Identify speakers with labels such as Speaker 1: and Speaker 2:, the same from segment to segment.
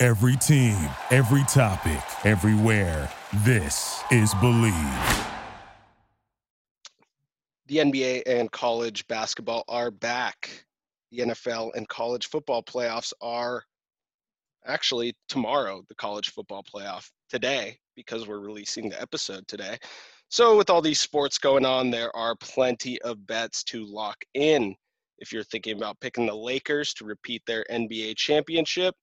Speaker 1: Every team, every topic, everywhere. This is Believe.
Speaker 2: The NBA and college basketball are back. The NFL and college football playoffs are actually tomorrow, the college football playoff today, because we're releasing the episode today. So, with all these sports going on, there are plenty of bets to lock in. If you're thinking about picking the Lakers to repeat their NBA championship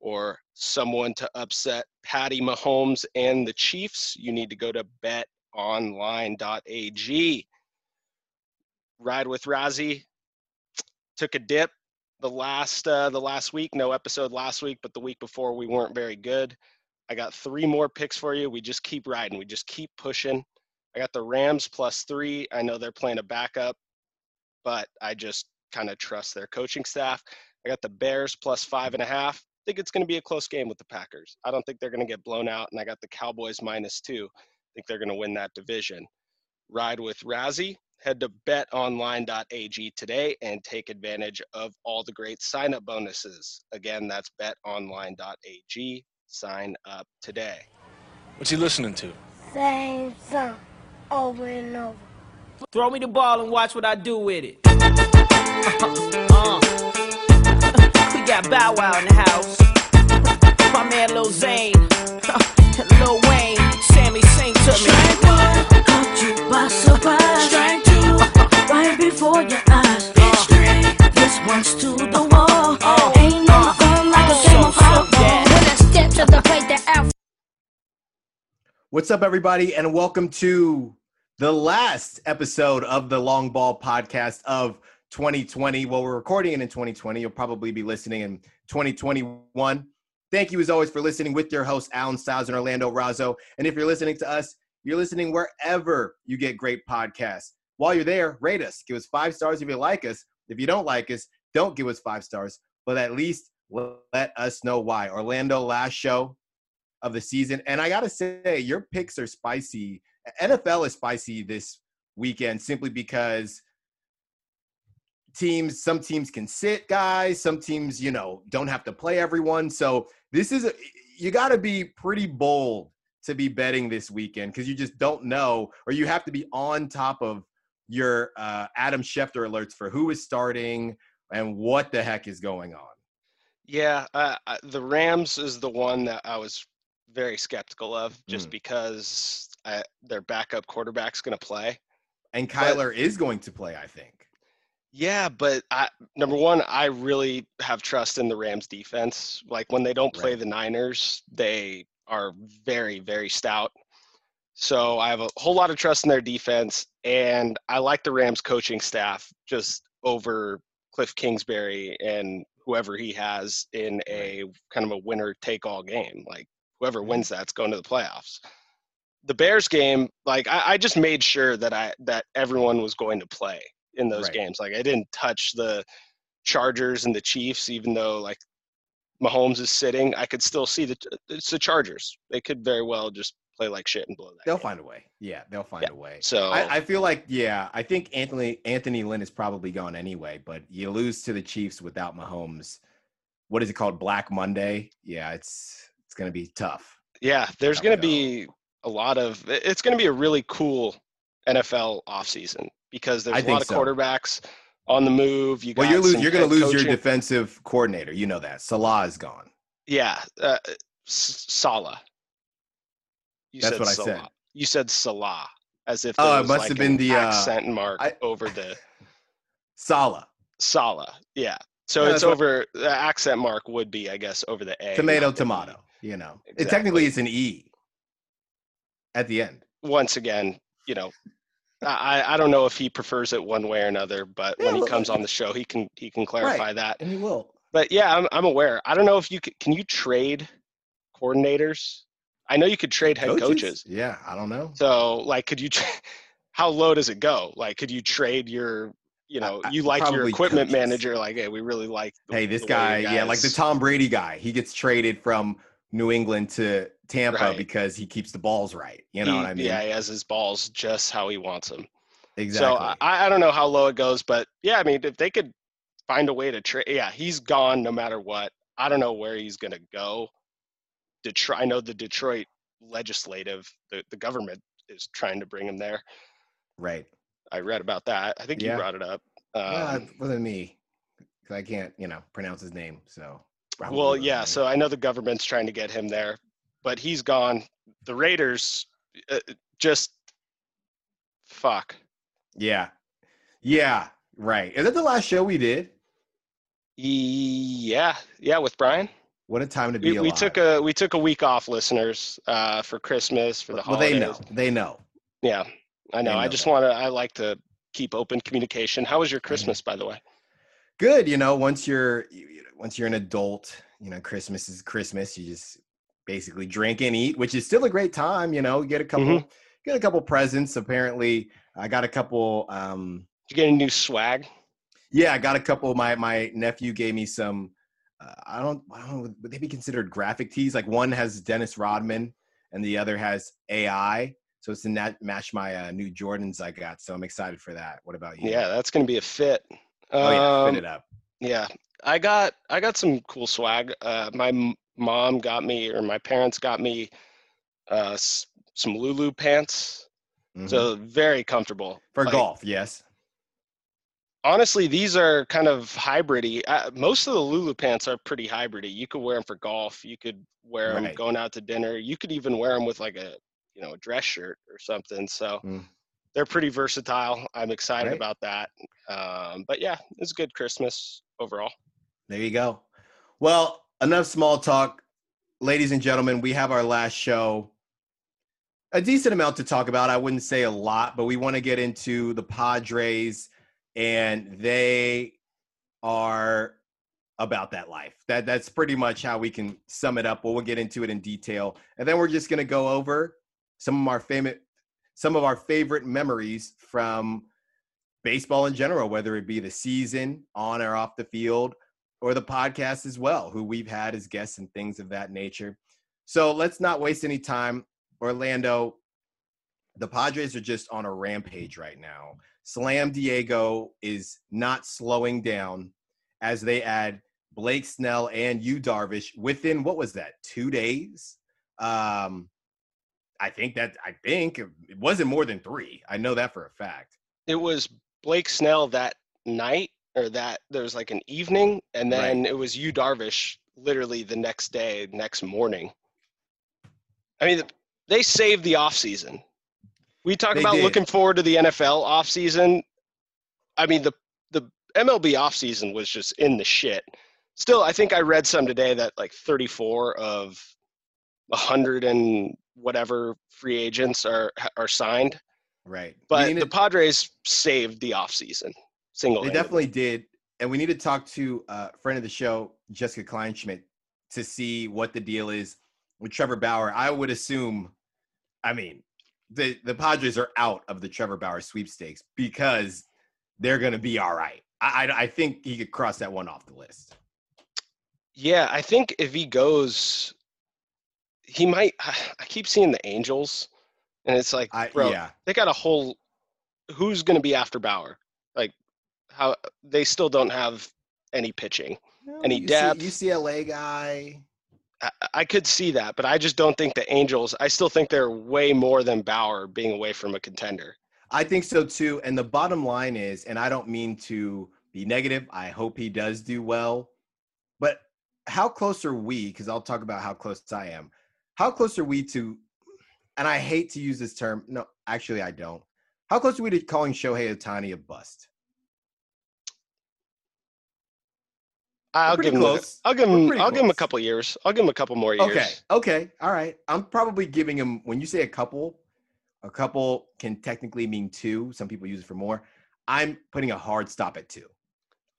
Speaker 2: or someone to upset Patty Mahomes and the Chiefs, you need to go to betonline.ag. Ride with Razzie took a dip the last uh, the last week. No episode last week, but the week before we weren't very good. I got three more picks for you. We just keep riding. We just keep pushing. I got the Rams plus three. I know they're playing a backup, but I just kind of trust their coaching staff. I got the Bears plus five and a half. I think it's going to be a close game with the Packers. I don't think they're going to get blown out. And I got the Cowboys minus two. I think they're going to win that division. Ride with Razzie. Head to betonline.ag today and take advantage of all the great sign up bonuses. Again, that's betonline.ag. Sign up today.
Speaker 3: What's he listening to?
Speaker 4: Same song over and over.
Speaker 5: Throw me the ball and watch what I do with it. Uh, we got Bow Wow in the house. My man Lil Zane, Lil Wayne, Sammy sing to me.
Speaker 4: Strike one, caught you by surprise. Strike two, right before your eyes. Straight, this one's to the wall. Uh. Ain't no uh. fun like a game of football. When I step to the plate, the out.
Speaker 6: What's up, everybody, and welcome to the last episode of the Long Ball Podcast of 2020. Well, we're recording it in 2020. You'll probably be listening in 2021. Thank you, as always, for listening with your host, Alan Stiles and Orlando Razzo. And if you're listening to us, you're listening wherever you get great podcasts. While you're there, rate us. Give us five stars if you like us. If you don't like us, don't give us five stars, but at least let us know why. Orlando, last show of the season. And I got to say, your picks are spicy. NFL is spicy this weekend simply because teams, some teams can sit guys, some teams, you know, don't have to play everyone. So this is, a, you got to be pretty bold to be betting this weekend because you just don't know, or you have to be on top of your uh, Adam Schefter alerts for who is starting and what the heck is going on.
Speaker 2: Yeah, uh, the Rams is the one that I was very skeptical of just
Speaker 6: Mm.
Speaker 2: because I, their backup quarterback's going to play.
Speaker 6: And Kyler is going to play, I think.
Speaker 2: Yeah, but I, number one, I really have trust in the Rams defense. Like when they don't play
Speaker 6: Right.
Speaker 2: the Niners, they are very, very stout. So I have a whole lot of trust in their defense, and I like the Rams coaching staff just over Kliff Kingsbury and whoever he has in a kind of a winner take all game. Like whoever wins that's going to the playoffs. The Bears game, like I, I just made sure that I that everyone was going to play in those
Speaker 6: Right.
Speaker 2: games. Like I didn't touch the Chargers and the Chiefs, even though like Mahomes is sitting. I could still see the it's the Chargers. They could very well just play like shit and blow that.
Speaker 6: They'll
Speaker 2: game.
Speaker 6: find a way. Yeah, they'll find
Speaker 2: Yeah.
Speaker 6: a way.
Speaker 2: So
Speaker 6: I, I feel like, yeah, I think Anthony Anthony Lynn is probably gone anyway, but you lose to the Chiefs without Mahomes. What is it called? Black Monday? Yeah, it's it's gonna be tough.
Speaker 2: yeah, there's going to
Speaker 6: go.
Speaker 2: be a lot of. It's going to be a really cool NFL offseason because there's
Speaker 6: I
Speaker 2: a lot of
Speaker 6: so.
Speaker 2: quarterbacks on the move. You
Speaker 6: Well, you're lose, you're gonna lose
Speaker 2: coaching.
Speaker 6: your defensive coordinator. You know that. Salah is gone.
Speaker 2: Yeah, uh, Salah. You
Speaker 6: That's
Speaker 2: said
Speaker 6: what I
Speaker 2: Salah.
Speaker 6: said.
Speaker 2: You said Salah as if
Speaker 6: Oh, it must
Speaker 2: like
Speaker 6: have been
Speaker 2: an
Speaker 6: the, uh,
Speaker 2: accent mark
Speaker 6: I-
Speaker 2: over the
Speaker 6: Salah.
Speaker 2: Salah. Yeah. So
Speaker 6: Yeah,
Speaker 2: it's
Speaker 6: that's what-
Speaker 2: over. The accent mark would be, I guess, over the A.
Speaker 6: Tomato,
Speaker 2: E.
Speaker 6: tomato. You know. It, technically it's an E at the end.
Speaker 2: Once again, you know, I I don't know if he prefers it one way or another, but
Speaker 6: Yeah,
Speaker 2: when he comes on the show, he can he can clarify that.
Speaker 6: And he will.
Speaker 2: but yeah, I'm I'm aware. I don't know if you can. Can you trade coordinators? I know you could trade head coaches.
Speaker 6: Yeah, I don't know.
Speaker 2: So like, could you? Tra- how low does it go? Like, could you trade your? You know,
Speaker 6: I-
Speaker 2: you like your equipment
Speaker 6: coaches.
Speaker 2: manager. Like, hey, we really like. the-
Speaker 6: Hey, this guy, yeah, like the Tom Brady guy. He gets traded from New England to Tampa
Speaker 2: Right.
Speaker 6: because he keeps the balls right. You know
Speaker 2: he-
Speaker 6: what I mean?
Speaker 2: Yeah, he has his balls just how he wants them.
Speaker 6: exactly.
Speaker 2: So I, I don't know how low it goes, but yeah, I mean, if they could find a way to trade, yeah, he's gone no matter what. I don't know where he's gonna go. Detroit. I know the Detroit legislative, the, the government is trying to bring him there.
Speaker 6: right.
Speaker 2: I read about that. I think
Speaker 6: Yeah.
Speaker 2: you brought it up.
Speaker 6: well,
Speaker 2: Um,
Speaker 6: it wasn't me because I can't, you know, pronounce his name. So.
Speaker 2: Well, yeah. So I know the government's trying to get him there, but he's gone. The Raiders, uh, just fuck.
Speaker 6: Yeah. Yeah. Right. Is that the last show we did?
Speaker 2: Yeah, yeah, with Brian.
Speaker 6: What a time to be
Speaker 2: We,
Speaker 6: alive.
Speaker 2: we took a we took a week off, listeners, uh, for Christmas for the
Speaker 6: well,
Speaker 2: holidays.
Speaker 6: they know. They know.
Speaker 2: Yeah, I know.
Speaker 6: They
Speaker 2: I just want to. I like to keep open communication. How was your Christmas, by the way?
Speaker 6: Good. You know, once you're you- you know, once you're an adult, you know, Christmas is Christmas. You just basically drink and eat, which is still a great time. You know, get a couple
Speaker 2: Mm-hmm.
Speaker 6: get a couple presents. Apparently, I got a couple. um
Speaker 2: Did you get a new swag?
Speaker 6: Yeah, I got a couple. My my nephew gave me some. Uh, I don't. I don't. know, Would they be considered graphic tees? Like one has Dennis Rodman, and the other has AI. So it's to nat- match my uh, new Jordans I got. So I'm excited for that. What about you?
Speaker 2: Yeah, that's gonna be a fit.
Speaker 6: Oh yeah,
Speaker 2: Um,
Speaker 6: fit it up.
Speaker 2: Yeah, I got I got some cool swag. Uh, my mom got me, or my parents got me, uh, s- some Lulu pants.
Speaker 6: Mhm.
Speaker 2: So very comfortable
Speaker 6: for
Speaker 2: Like,
Speaker 6: golf, yes.
Speaker 2: Honestly, these are kind of hybridy. Uh, most of the Lulu pants are pretty hybridy. You could wear them for golf. You could wear them going out to dinner. You could even wear them with like a you know a dress shirt or something. So
Speaker 6: Mm.
Speaker 2: they're pretty versatile. I'm excited
Speaker 6: Right.
Speaker 2: about that. Um, but yeah, it's a good Christmas overall.
Speaker 6: There you go. Well, enough small talk. Ladies and gentlemen, we have our last show. A decent amount to talk about. I wouldn't say a lot, but we want to get into the Padres, and they are about that life. That that's pretty much how we can sum it up. But we'll get into it in detail, and then we're just gonna go over some of our favorite, some of our favorite memories from baseball in general, whether it be the season on or off the field, or the podcast as well, who we've had as guests and things of that nature. So let's not waste any time. Orlando, the Padres are just on a rampage right now. Slam Diego is not slowing down as they add Blake Snell and Yu Darvish within what was that, two days? Um, I think that I think it wasn't more than three. I know that for a fact.
Speaker 2: It was Blake Snell that night, or that there was like an evening, and
Speaker 6: Right.
Speaker 2: then it was Yu Darvish literally the next day, next morning. I mean, they saved the offseason. We talk
Speaker 6: They
Speaker 2: about
Speaker 6: did.
Speaker 2: looking forward to the NFL offseason. I mean, the the MLB offseason was just in the shit. Still, I think I read some today that like 34 of 100 and whatever free agents are are signed.
Speaker 6: Right.
Speaker 2: But
Speaker 6: need
Speaker 2: the
Speaker 6: to-
Speaker 2: Padres saved the offseason. Single.
Speaker 6: They definitely did. And we need to talk to a friend of the show, Jessica Kleinschmidt, to see what the deal is with Trevor Bauer. I would assume, I mean, the, the Padres are out of the Trevor Bauer sweepstakes because they're going to be all right. I, I, I think he could cross that one off the list.
Speaker 2: Yeah, I think if he goes, he might. I keep seeing the Angels, and it's like,
Speaker 6: I,
Speaker 2: bro,
Speaker 6: yeah.
Speaker 2: they got a whole. Who's going to be after Bauer? How they still don't have any pitching. Any
Speaker 6: UC
Speaker 2: depth?
Speaker 6: UCLA guy.
Speaker 2: I, I could see that, but I just don't think the Angels. I still think they're way more than Bauer being away from a contender.
Speaker 6: I think so too. And the bottom line is, and I don't mean to be negative, I hope he does do well. But how close are we? Because I'll talk about how close I am. How close are we to, and I hate to use this term. No, actually, I don't. How close are we to calling Shohei Ohtani a bust?
Speaker 2: I'll give him. A,
Speaker 6: close.
Speaker 2: I'll give him. I'll give him a couple years. I'll give him a couple more years.
Speaker 6: Okay. Okay. All right. I'm probably giving him, when you say a couple, a couple can technically mean two. Some people use it for more. I'm putting a hard stop at two.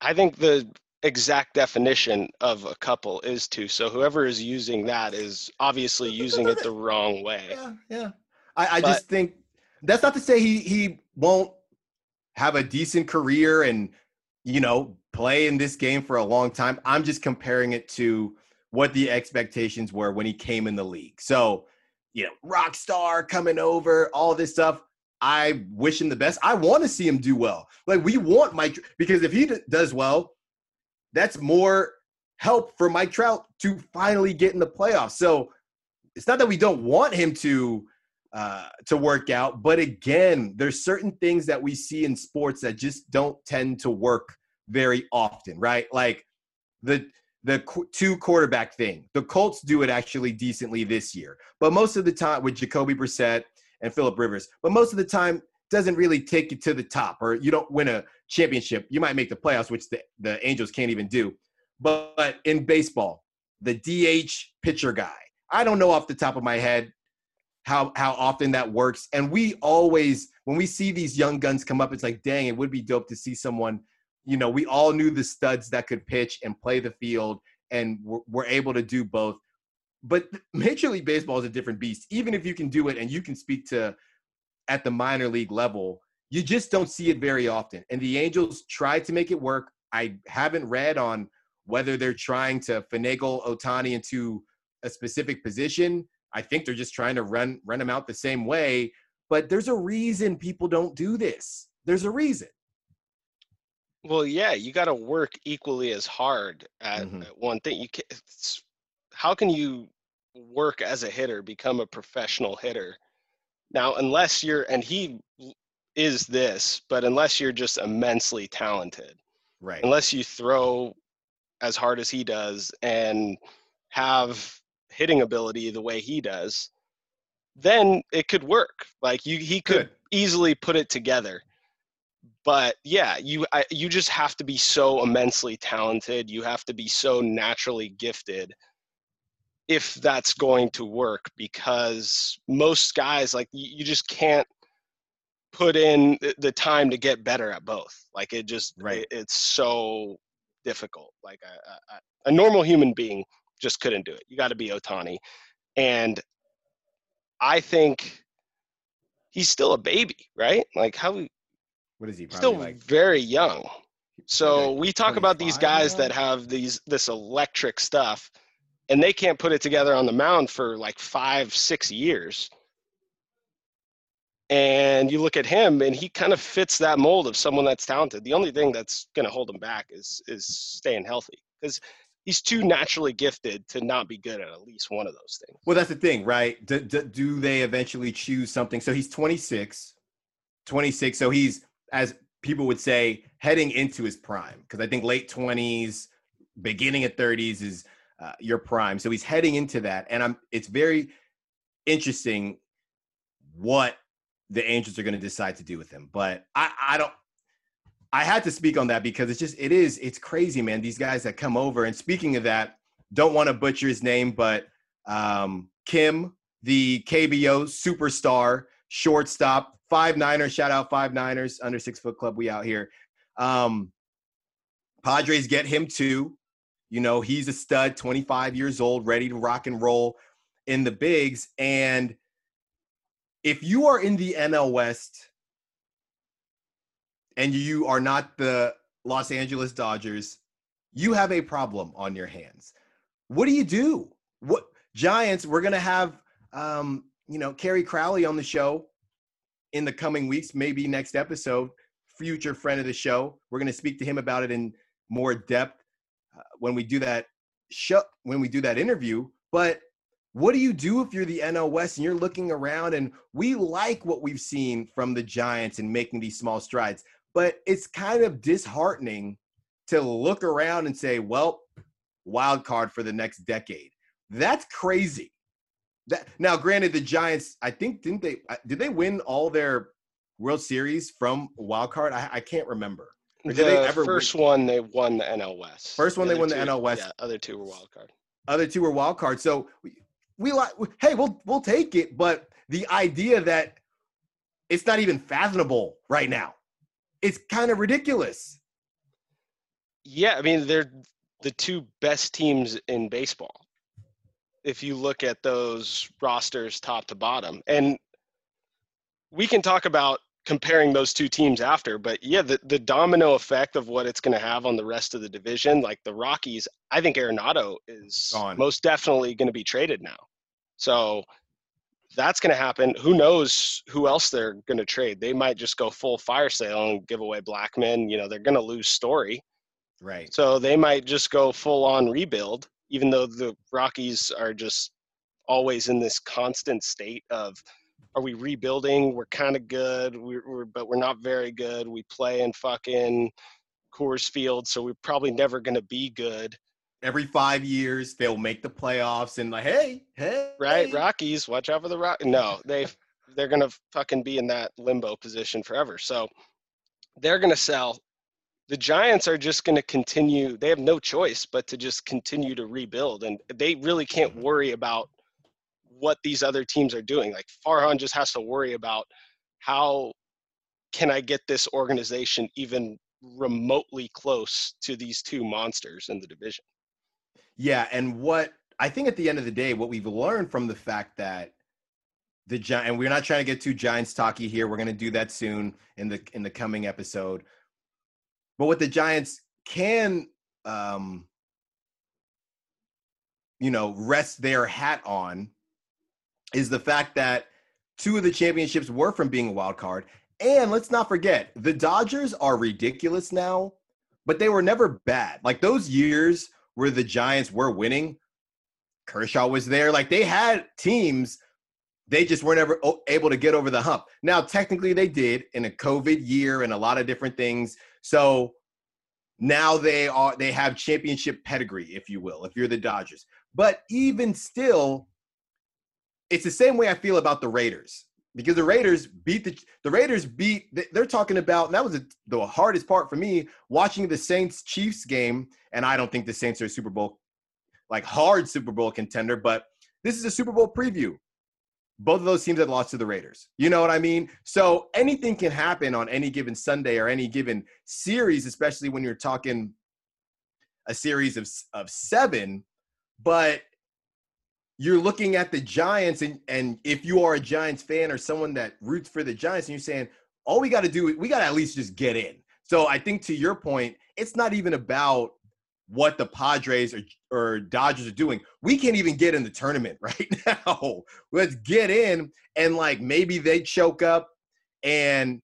Speaker 2: I think the exact definition of a couple is two. So whoever is using that is obviously using it the wrong way.
Speaker 6: Yeah, yeah. I, I
Speaker 2: But-
Speaker 6: just think that's not to say he he won't have a decent career and you know play in this game for a long time. I'm just comparing it to what the expectations were when he came in the league. So, you know, rock star coming over, all this stuff. I wish him the best. I want to see him do well. Like we want Mike because if he d- does well, that's more help for Mike Trout to finally get in the playoffs. So it's not that we don't want him to uh, to work out, but again, there's certain things that we see in sports that just don't tend to work very often, right? Like the the two quarterback thing. The Colts do it actually decently this year, but most of the time with Jacoby Brissett and Philip Rivers, but most of the time doesn't really take you to the top, or you don't win a championship. You might make the playoffs, which the, the Angels can't even do. But, but in baseball, the DH pitcher guy, I don't know off the top of my head how how often that works. And we always, when we see these young guns come up, it's like, dang, it would be dope to see someone. You know, we all knew the studs that could pitch and play the field, and were, were able to do both. But Major League Baseball is a different beast. Even if you can do it and you can speak to at the minor league level, you just don't see it very often. And the Angels tried to make it work. I haven't read on whether they're trying to finagle Ohtani into a specific position. I think they're just trying to run run him out the same way. But there's a reason people don't do this. There's a reason.
Speaker 2: Well, yeah, you got to work equally as hard at,
Speaker 6: Mhm.
Speaker 2: at one thing. You can how can you work as a hitter, become a professional hitter? Now, unless you're and he is this, but unless you're just immensely talented,
Speaker 6: Right.
Speaker 2: unless you throw as hard as he does and have hitting ability the way he does, then it could work. Like you he could
Speaker 6: Good.
Speaker 2: easily put it together. But yeah, you I, you just have to be so immensely talented. You have to be so naturally gifted if that's going to work because most guys like you, you just can't put in the- time to get better at both. Like it just
Speaker 6: Right.
Speaker 2: it- it's so difficult. Like a, a, a- a normal human being just couldn't do it. You got to be Ohtani, and I think he's still a baby, right? Like how
Speaker 6: What is he? Probably
Speaker 2: still
Speaker 6: like
Speaker 2: very young. So
Speaker 6: like
Speaker 2: we talk about these guys
Speaker 6: now?
Speaker 2: that have these this electric stuff, and they can't put it together on the mound for like five, six years. And you look at him, and he kind of fits that mold of someone that's talented. The only thing that's going to hold him back is is staying healthy because he's too naturally gifted to not be good at at least one of those things.
Speaker 6: Well, that's the thing, right? Do, do, do they eventually choose something? So he's 26, 26. So he's, as people would say, heading into his prime. Because I think late 20s, beginning of 30s is uh, your prime. So he's heading into that. And I'm, it's very interesting what the Angels are going to decide to do with him. But I, I don't, I had to speak on that because it's just, it is, it's crazy, man. These guys that come over. And speaking of that, don't want to butcher his name, but um, Kim, the KBO superstar, shortstop, five Niners, shout out five Niners, under six foot club, we out here. Um, Padres get him too. You know, he's a stud, 25 years old, ready to rock and roll in the bigs. And if you are in the NL West and you are not the Los Angeles Dodgers, you have a problem on your hands. What do you do? What Giants? We're gonna have um, you know Kerry Crowley on the show in the coming weeks, maybe next episode. Future friend of the show. We're gonna speak to him about it in more depth uh, when we do that show when we do that interview. But what do you do if you're the NL West and you're looking around and we like what we've seen from the Giants in making these small strides, but it's kind of disheartening to look around and say, well, wild card for the next decade. That's crazy. That now, granted, the Giants, I think, didn't they? uh, Did they win all their World Series from wild card? I, I can't remember. Or
Speaker 2: The
Speaker 6: did they ever
Speaker 2: first one they won the NL West.
Speaker 6: First one they
Speaker 2: other
Speaker 6: won the NL West.
Speaker 2: Yeah, other two were wild card.
Speaker 6: other two were wild card. So we, we like, hey, we'll we'll take it, but the idea that it's not even fathomable right now, it's kind of ridiculous.
Speaker 2: Yeah, I mean they're the two best teams in baseball. If you look at those rosters top to bottom. And we can talk about comparing those two teams after, but yeah, the, the domino effect of what it's going to have on the rest of the division, like the Rockies, I think Arenado is
Speaker 6: Gone.
Speaker 2: most definitely going to be traded now. So that's going to happen. Who knows who else they're going to trade? They might just go full fire sale and give away Blackmon. You know, they're going to lose Story.
Speaker 6: Right.
Speaker 2: So they might just go full on rebuild, even though the Rockies are just always in this constant state of are we rebuilding? We're kind of good, we're, we're, but we're not very good. We play in fucking Coors Field, so we're probably never going to be good.
Speaker 6: Every five years they'll make the playoffs and like, hey, hey,
Speaker 2: Right? Rockies, watch out for the Rock. No, they they're going to fucking be in that limbo position forever. So they're going to sell. The Giants are just going to continue. They have no choice but to just continue to rebuild, and they really can't mm-hmm. worry about what these other teams are doing. Like Farhan just has to worry about how can I get this organization even remotely close to these two monsters in the division.
Speaker 6: Yeah, and what I think at the end of the day, what we've learned from the fact that the Giant, and we're not trying to get too Giants talky here. We're going to do that soon in the in the coming episode. But what the Giants can, um, you know, rest their hat on is the fact that two of the championships were from being a wild card. And let's not forget, the Dodgers are ridiculous now, but they were never bad. Like those years where the Giants were winning, Kershaw was there. Like they had teams, they just weren't ever able to get over the hump. Now, technically, they did in a COVID year and a lot of different things. So now they are they have championship pedigree, if you will, if you're the Dodgers. But even still, it's the same way I feel about the Raiders because the Raiders beat the the Raiders beat they- they're talking about that was the, the hardest part for me watching the Saints Chiefs game and I don't think the Saints are a Super Bowl like hard Super Bowl contender but this is a Super Bowl preview both of those teams had lost to the Raiders you know what I mean so anything can happen on any given Sunday or any given series especially when you're talking a series of of 7 but you're looking at the Giants, and and if you are a Giants fan or someone that roots for the Giants, and you're saying all we got to do, we got to at least just get in. So I think to your point, it's not even about what the Padres or, or Dodgers are doing. We can't even get in the tournament right now. Let's get in, and like maybe they choke up and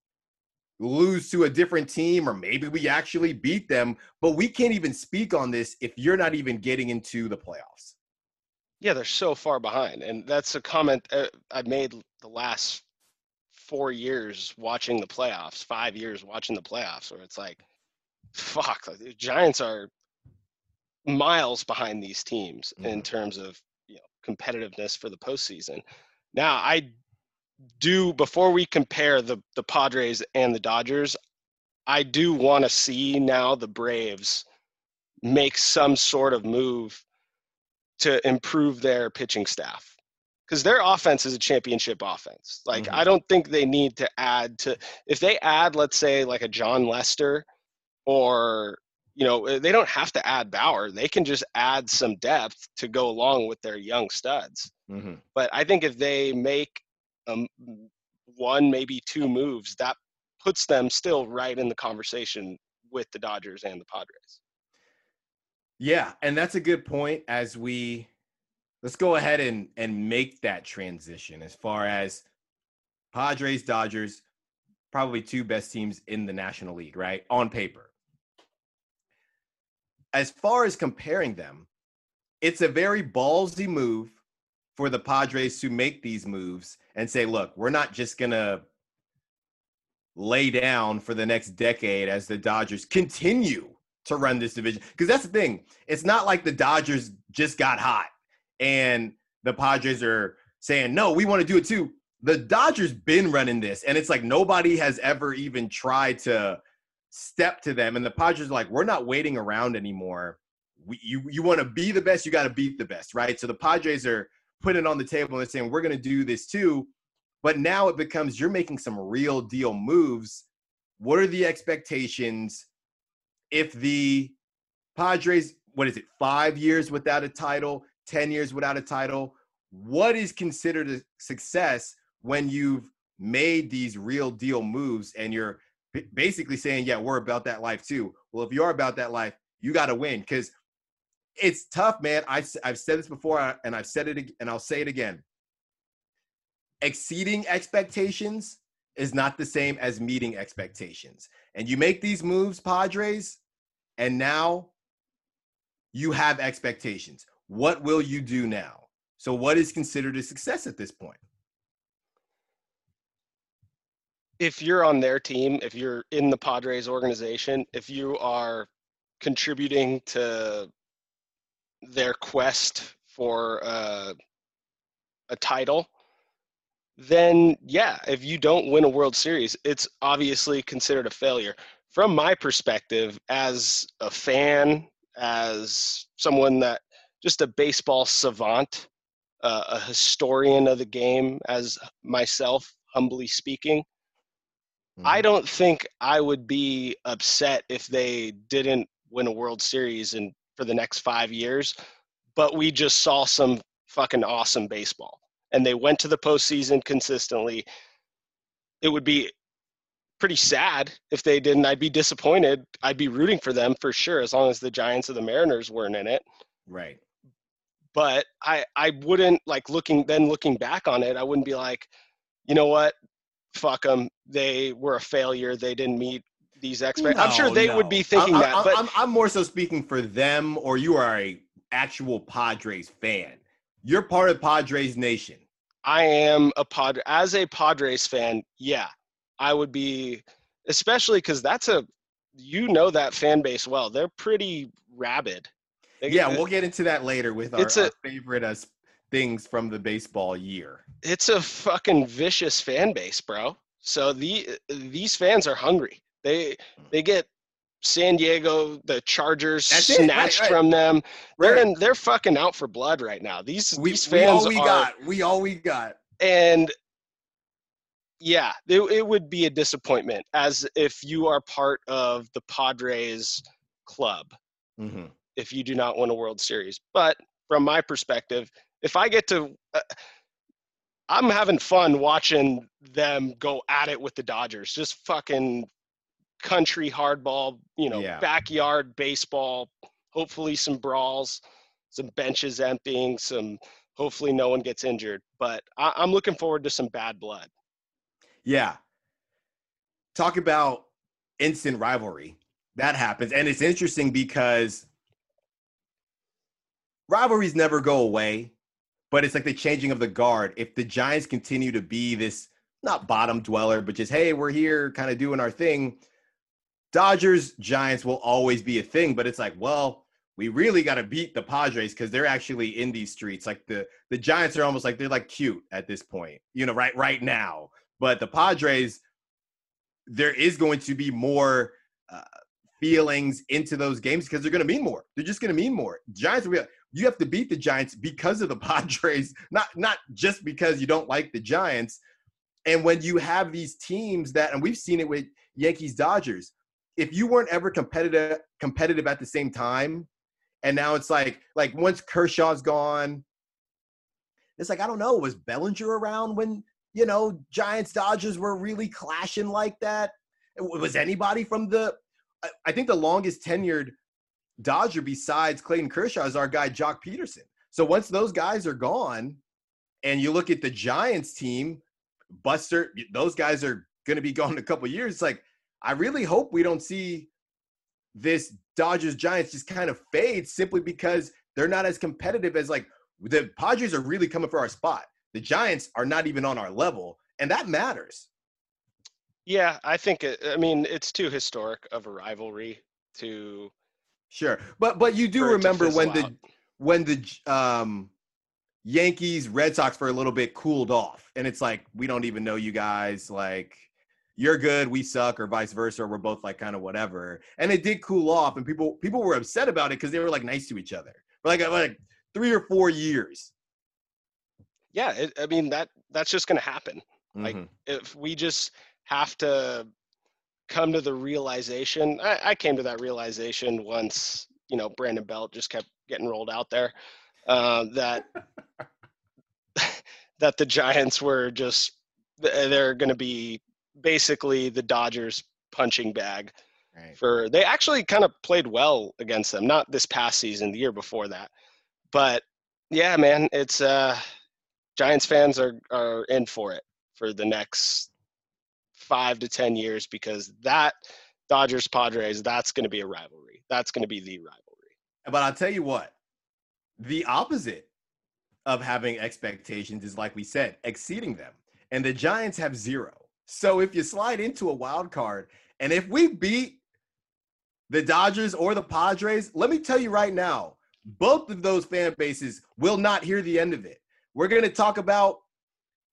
Speaker 6: lose to a different team, or maybe we actually beat them. But we can't even speak on this if you're not even getting into the playoffs.
Speaker 2: Yeah, they're so far behind, and that's a comment uh, I've made the last four years watching the playoffs, five years watching the playoffs, where it's like, fuck, the Giants are miles behind these teams in
Speaker 6: Mhm.
Speaker 2: terms of you know competitiveness for the postseason. Now, I do before we compare the the Padres and the Dodgers, I do want to see now the Braves make some sort of move to improve their pitching staff because their offense is a championship offense. Like
Speaker 6: Mhm.
Speaker 2: I don't think they need to add to if they add, let's say, like a Jon Lester, or you know, eh, they don't have to add Bauer. They can just add some depth to go along with their young studs.
Speaker 6: Mm-hmm.
Speaker 2: But I think if they make um, one, maybe two moves, that puts them still right in the conversation with the Dodgers and the Padres.
Speaker 6: Yeah, and that's a good point as we let's go ahead and and make that transition as far as Padres, Dodgers, probably two best teams in the National League, right? On paper. As far as comparing them, it's a very ballsy move for the Padres to make these moves and say, look, we're not just going to lay down for the next decade as the Dodgers continue to run this division. Because that's the thing. It's not like the Dodgers just got hot and the Padres are saying, no, we want to do it too. The Dodgers been running this, and it's like nobody has ever even tried to step to them. And the Padres are like, we're not waiting around anymore. We, you you want to be the best, you got to beat the best, right? So the Padres are putting it on the table and they're saying, we're going to do this too. But now it becomes you're making some real deal moves. What are the expectations? if the Padres, what is it, five years without a title, 10 years without a title? What is considered a success when you've made these real deal moves and you're basically saying, yeah, we're about that life too? Well, if you're about that life, you got to win because it's tough, man. I've, I've said this before and I've said it and I'll say it again. Exceeding expectations is not the same as meeting expectations. And you make these moves, Padres, and now you have expectations. What will you do now? So, what is considered a success at this point?
Speaker 2: If you're on their team, if you're in the Padres organization, if you are contributing to their quest for uh, a title, then yeah, if you don't win a World Series, it's obviously considered a failure. From my perspective, as a fan, as someone that just a baseball savant, uh, a historian of the game, as myself, humbly speaking, I mm-hmm. don't think I would be upset if they didn't win a World Series in for the next five years, but we just saw some fucking awesome baseball, and they went to the postseason consistently. It would be pretty sad if they didn't. I'd be disappointed. I'd be rooting for them for sure, as long as the Giants or the Mariners weren't in it.
Speaker 6: Right.
Speaker 2: But I I wouldn't like looking then looking back on it. I wouldn't be like, you know what, fuck them. They were a failure. They didn't meet these expectations. I'm sure they
Speaker 6: no.
Speaker 2: would be thinking
Speaker 6: I- I-
Speaker 2: that,
Speaker 6: I-
Speaker 2: but
Speaker 6: I'm, I'm more so speaking for them, or you are a actual Padres fan. You're part of Padres Nation.
Speaker 2: I am a Padre as a Padres fan. Yeah, I would be, especially because that's a, you know that fan base well. They're pretty rabid. They-
Speaker 6: Yeah, we'll get into that later with our,
Speaker 2: It's a-
Speaker 6: our favorite uh, things from the baseball year.
Speaker 2: it's a fucking vicious fan base, bro. So the these fans are hungry. They they get San Diego, the Chargers
Speaker 6: That's it, right,
Speaker 2: snatched
Speaker 6: right.
Speaker 2: from them. They're in, they're fucking out for blood right now. These
Speaker 6: We,
Speaker 2: these
Speaker 6: we
Speaker 2: fans
Speaker 6: all we
Speaker 2: are,
Speaker 6: got. We all we got.
Speaker 2: and yeah, it, it would be a disappointment as if you are part of the Padres club
Speaker 6: Mhm.
Speaker 2: if you do not win a World Series. But from my perspective, if I get to, uh, I'm having fun watching them go at it with the Dodgers. Just fucking country hardball, you know,
Speaker 6: Yeah.
Speaker 2: backyard baseball. Hopefully, some brawls, some benches emptying, some. Hopefully, no one gets injured. But I, I'm looking forward to some bad blood.
Speaker 6: Yeah. Talk about instant rivalry. That happens. And it's interesting because rivalries never go away, but it's like the changing of the guard. If the Giants continue to be this not bottom dweller, but just, hey, we're here kind of doing our thing, Dodgers, Giants will always be a thing. But it's like, well, we really got to beat the Padres because they're actually in these streets. Like the the Giants are almost like they're like cute at this point, you know, right right now. But the Padres, there is going to be more uh, feelings into those games because they're going to mean more. They're just going to mean more. Giants, will be, you have to beat the Giants because of the Padres, not not just because you don't like the Giants. And when you have these teams that, and we've seen it with Yankees, Dodgers, if you weren't ever competitive competitive at the same time, and now it's like like once Kershaw's gone, it's like I don't know, was Bellinger around when you know Giants Dodgers were really clashing like that? Was anybody from the? I- think the longest tenured Dodger besides Clayton Kershaw is our guy Joc Pederson. So once those guys are gone, and you look at the Giants team, Buster, those guys are going to be gone in a couple years. It's like I really hope we don't see this Dodgers Giants just kind of fade simply because they're not as competitive as like the Padres are really coming for our spot. The Giants are not even on our level, and that matters.
Speaker 2: Yeah, I think. It, I mean, it's too historic of a rivalry to.
Speaker 6: Sure, but but you do
Speaker 2: For it to
Speaker 6: remember when
Speaker 2: fizzle
Speaker 6: the
Speaker 2: out.
Speaker 6: when the um, Yankees Red Sox for a little bit cooled off, and it's like we don't even know you guys. Like you're good, we suck, or vice versa. Or we're both like kind of whatever. And it did cool off, and people people were upset about it because they were like nice to each other for like like three or four years.
Speaker 2: Yeah, it, I mean that that's just going to happen. Like,
Speaker 6: Mhm.
Speaker 2: if we just have to come to the realization I, I came to that realization once you know Brandon Belt just kept getting rolled out there. Uh, that that the Giants were just they're going to be basically the Dodgers punching bag
Speaker 6: Right.
Speaker 2: for they actually kind of played well against them not this past season the year before that but yeah man it's uh giants fans are are in for it for the next five to ten years because that dodgers padres that's going to be a rivalry that's going to be the rivalry
Speaker 6: But I'll tell you what, the opposite of having expectations is like we said, exceeding them. And the Giants have zero. So if you slide into a wild card, and if we beat the Dodgers or the Padres, let me tell you right now, both of those fan bases will not hear the end of it. We're going to talk about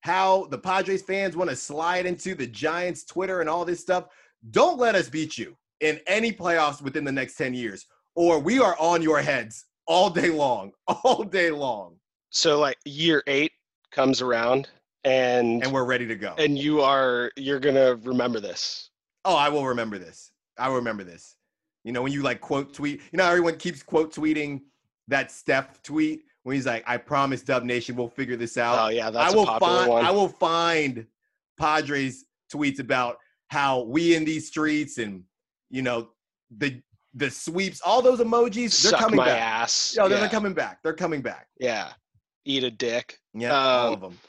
Speaker 6: how the Padres fans want to slide into the Giants Twitter and all this stuff. Don't let us beat you in any playoffs within the next 10 years, or we are on your heads all day long, all day long,
Speaker 2: so like year eight comes around and
Speaker 6: and we're ready to go.
Speaker 2: and you are you're going to remember this
Speaker 6: Oh, I will remember this. I will remember this. You know, when you like quote tweet, you know, everyone keeps quote tweeting that Steph tweet when he's like, I promise Dub Nation we'll figure this out.
Speaker 2: oh yeah that's
Speaker 6: I will
Speaker 2: a popular
Speaker 6: find
Speaker 2: one
Speaker 6: I will find Padres tweets about how we in these streets and you know the the sweeps, all those emojis, they're
Speaker 2: suck
Speaker 6: coming
Speaker 2: my
Speaker 6: back.
Speaker 2: ass
Speaker 6: Yo, they're,
Speaker 2: yeah.
Speaker 6: they're coming back. They're coming back.
Speaker 2: yeah eat a dick
Speaker 6: Yeah, all
Speaker 2: Um,
Speaker 6: of them.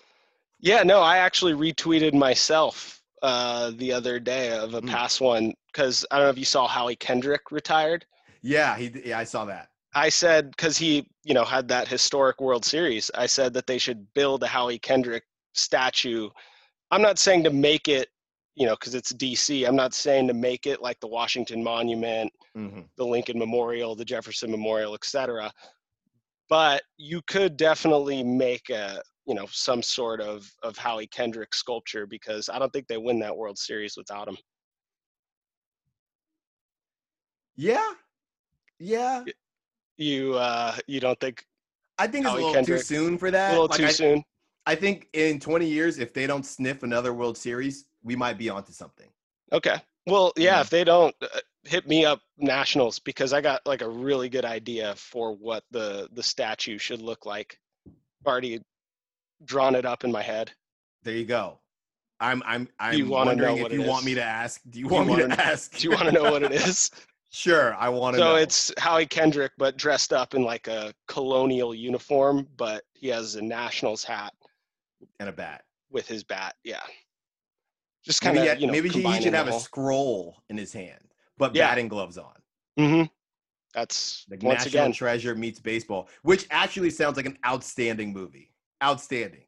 Speaker 2: Yeah, no, I actually retweeted myself uh, the other day of a
Speaker 6: Mm.
Speaker 2: past one because I don't know if you saw Howie Kendrick retired.
Speaker 6: Yeah, he yeah, I saw that.
Speaker 2: I said because he, you know, had that historic World Series. I said that they should build a Howie Kendrick statue. I'm not saying to make it, you know, because it's DC. I'm not saying to make it like the Washington Monument,
Speaker 6: hmm
Speaker 2: the Lincoln Memorial, the Jefferson Memorial, etc. But you could definitely make a, you know, some sort of of Howie Kendrick sculpture because I don't think they win that World Series without him.
Speaker 6: Yeah. Yeah.
Speaker 2: You uh you don't think
Speaker 6: I think it's
Speaker 2: Howie
Speaker 6: a little
Speaker 2: Kendrick.
Speaker 6: too soon for that.
Speaker 2: a little
Speaker 6: Like,
Speaker 2: too
Speaker 6: I,
Speaker 2: soon?
Speaker 6: I think in 20 years, if they don't sniff another World Series, we might be onto something.
Speaker 2: Okay. Well, yeah,
Speaker 6: Yeah.
Speaker 2: if they don't uh, hit me up Nationals because I got like a really good idea for what the the statue should look like. I've Already drawn it up in my head.
Speaker 6: There you go. I'm I'm I'm
Speaker 2: you wanna know
Speaker 6: wondering if you want
Speaker 2: is?
Speaker 6: me to ask. Do you
Speaker 2: Do you
Speaker 6: want me
Speaker 2: wanna-
Speaker 6: to ask?
Speaker 2: Do you want to know what it is?
Speaker 6: Sure, I want to
Speaker 2: So
Speaker 6: know.
Speaker 2: it's Howie Kendrick, but dressed up in like a colonial uniform, but he has a Nationals hat
Speaker 6: and a bat.
Speaker 2: with his bat. Yeah. Just kind of, you know,
Speaker 6: maybe he, should have a scroll in his hand, but
Speaker 2: Yeah.
Speaker 6: batting gloves on.
Speaker 2: Mhm. That's
Speaker 6: Like
Speaker 2: once
Speaker 6: National
Speaker 2: again.
Speaker 6: Treasure meets baseball, which actually sounds like an outstanding movie. Outstanding.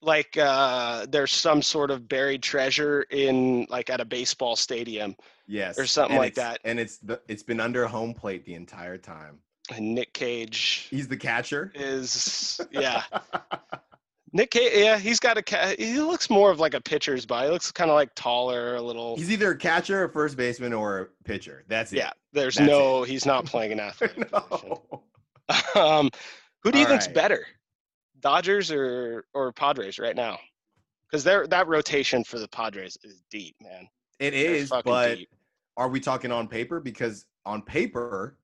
Speaker 2: like uh there's some sort of buried treasure in like at a baseball stadium
Speaker 6: Yes,
Speaker 2: Or something
Speaker 6: and
Speaker 2: like that.
Speaker 6: And it's the, it's been under home plate the entire time.
Speaker 2: and Nick Cage
Speaker 6: He's the catcher.
Speaker 2: is yeah Nick Cage yeah he's got a ca- he looks more of like a pitcher's body he looks kind of like taller a little
Speaker 6: He's either a catcher, a first baseman, or a pitcher. That's it.
Speaker 2: yeah there's
Speaker 6: That's
Speaker 2: no he's not playing an athlete.
Speaker 6: no.
Speaker 2: um who do you
Speaker 6: All
Speaker 2: think's
Speaker 6: right.
Speaker 2: better Dodgers or or Padres right now because they're that rotation for the Padres is deep man
Speaker 6: It is, but
Speaker 2: deep.
Speaker 6: Are we talking on paper? Because on paper,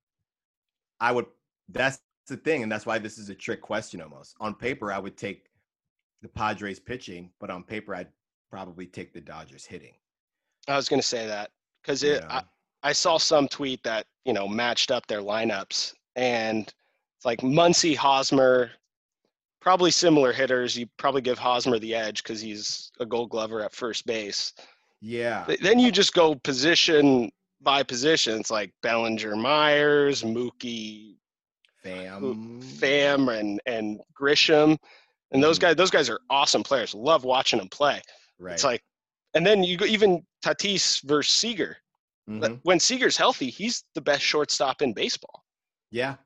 Speaker 6: I would. That's the thing, and that's why this is a trick question almost. On paper, I would take the Padres pitching, but on paper, I'd probably take the Dodgers hitting.
Speaker 2: I was gonna say that because it
Speaker 6: know?
Speaker 2: I, I saw some tweet that you know matched up their lineups, and it's like Muncy, Hosmer, probably similar hitters. You probably give Hosmer the edge because he's a Gold Glover at first base.
Speaker 6: Yeah,
Speaker 2: Then you just go position by position. It's like Bellinger, Myers, Mookie,
Speaker 6: fam,
Speaker 2: Pham, and and Grisham, and those
Speaker 6: Mhm.
Speaker 2: guys. Those guys are awesome players. Love watching them play.
Speaker 6: right?
Speaker 2: It's like, and then you go even Tatis versus Seager.
Speaker 6: Mhm.
Speaker 2: when Seager's healthy, he's the best shortstop in baseball.
Speaker 6: yeah,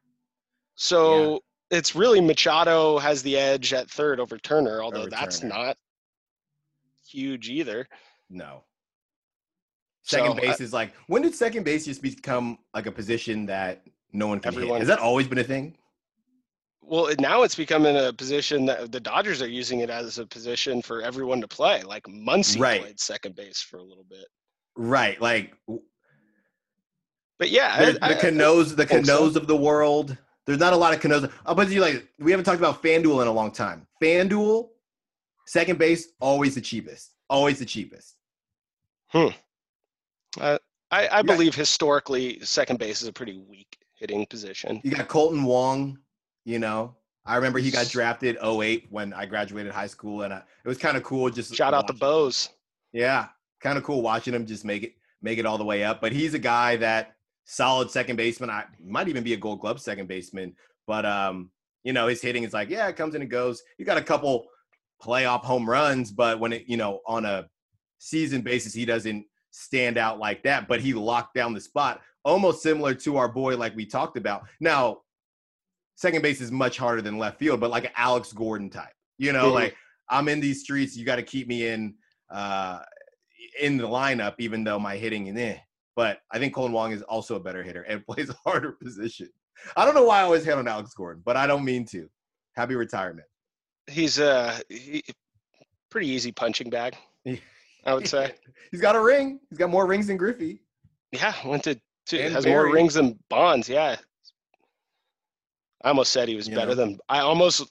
Speaker 2: So it's really Machado has the edge at third over Turner, although
Speaker 6: Over
Speaker 2: that's
Speaker 6: Turner.
Speaker 2: not huge either.
Speaker 6: No. Second
Speaker 2: So, uh,
Speaker 6: base is like when did second base just become like a position that no one can
Speaker 2: Everyone-
Speaker 6: hit? Has that always been a thing?
Speaker 2: Well, now it's becoming a position that the Dodgers are using it as a position for everyone to play. Like Muncy
Speaker 6: Right.
Speaker 2: played second base for a little bit.
Speaker 6: Right. Like
Speaker 2: But yeah,
Speaker 6: The,
Speaker 2: I-
Speaker 6: the Canoes, the
Speaker 2: think so.
Speaker 6: Canoes of the world. There's not a lot of Canoes. Oh, but you like we haven't talked about FanDuel in a long time. FanDuel, second base, always the cheapest. Always the cheapest. Hmm.
Speaker 2: Uh, I, I
Speaker 6: Yeah.
Speaker 2: believe historically, second base is a pretty weak hitting position.
Speaker 6: You got Kolten Wong, you know. I remember he got drafted 08 when I graduated high school, and I, it was kind of cool. Just
Speaker 2: Shout out
Speaker 6: the
Speaker 2: Bows.
Speaker 6: Yeah, kind of cool watching him just make it make it all the way up. But he's a guy that solid second baseman. I might even be a Gold Glove second baseman. But um, you know, his hitting is like, yeah, it comes and it goes. You got a couple playoff home runs, but when it, you know, on a season basis, he doesn't stand out like that. But he locked down the spot, almost similar to our boy, like we talked about. Now, second base is much harder than left field, but like an Alex Gordon type. You know,
Speaker 2: Mhm.
Speaker 6: like I'm in these streets, you got to keep me in uh in the lineup, even though my hitting is eh. But I think Kolten Wong is also a better hitter and plays a harder position. I don't know why I always hit on Alex Gordon, but I don't mean to. Happy retirement.
Speaker 2: He's a he, pretty easy punching bag, I would say.
Speaker 6: He's got a ring. He's got more rings than Griffey.
Speaker 2: Yeah, went to, to
Speaker 6: And
Speaker 2: has more rings than Bonds. Yeah, I almost said he was
Speaker 6: You
Speaker 2: better
Speaker 6: know.
Speaker 2: than. I almost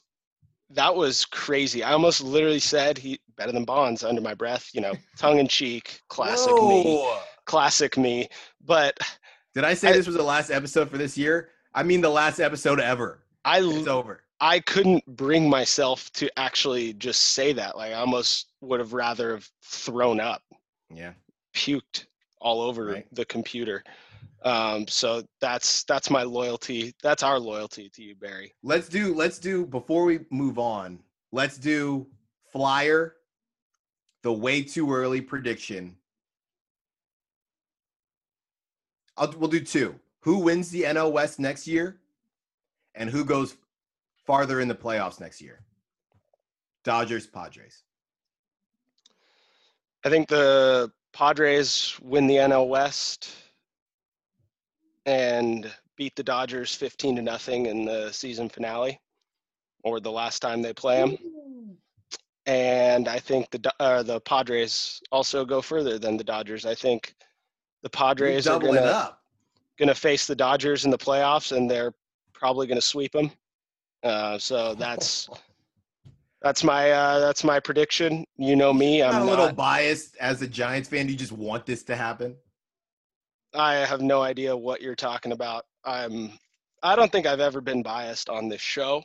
Speaker 2: that was crazy. I almost literally said he better than Bonds under my breath. You know, tongue in cheek, classic me, classic me. But
Speaker 6: Did I say
Speaker 2: I-
Speaker 6: this was the last episode for this year? I mean the last episode ever.
Speaker 2: I
Speaker 6: It's over.
Speaker 2: I couldn't bring myself to actually just say that. Like I almost would have rather have thrown up,
Speaker 6: Yeah.
Speaker 2: puked all over
Speaker 6: Right.
Speaker 2: the computer. Um, so that's that's my loyalty. That's our loyalty to you, Barry.
Speaker 6: Let's do let's do before we move on. Let's do flyer the way too early prediction. I'll, we'll do two. Who wins the NL West next year and who goes farther in the playoffs next year? Dodgers, Padres.
Speaker 2: I think the Padres win the NL West and beat the Dodgers 15 to nothing in the season finale or the last time they play them. And I think the uh, the Padres also go further than the Dodgers. I think the Padres are gonna, gonna face the Dodgers in the playoffs, and they're probably gonna sweep them. Uh, so that's that's my uh, that's my prediction. You know me, I'm
Speaker 6: a little
Speaker 2: not,
Speaker 6: biased as a Giants fan. Do You just want this to happen.
Speaker 2: I have no idea what you're talking about. I'm I don't think I've ever been biased on this show.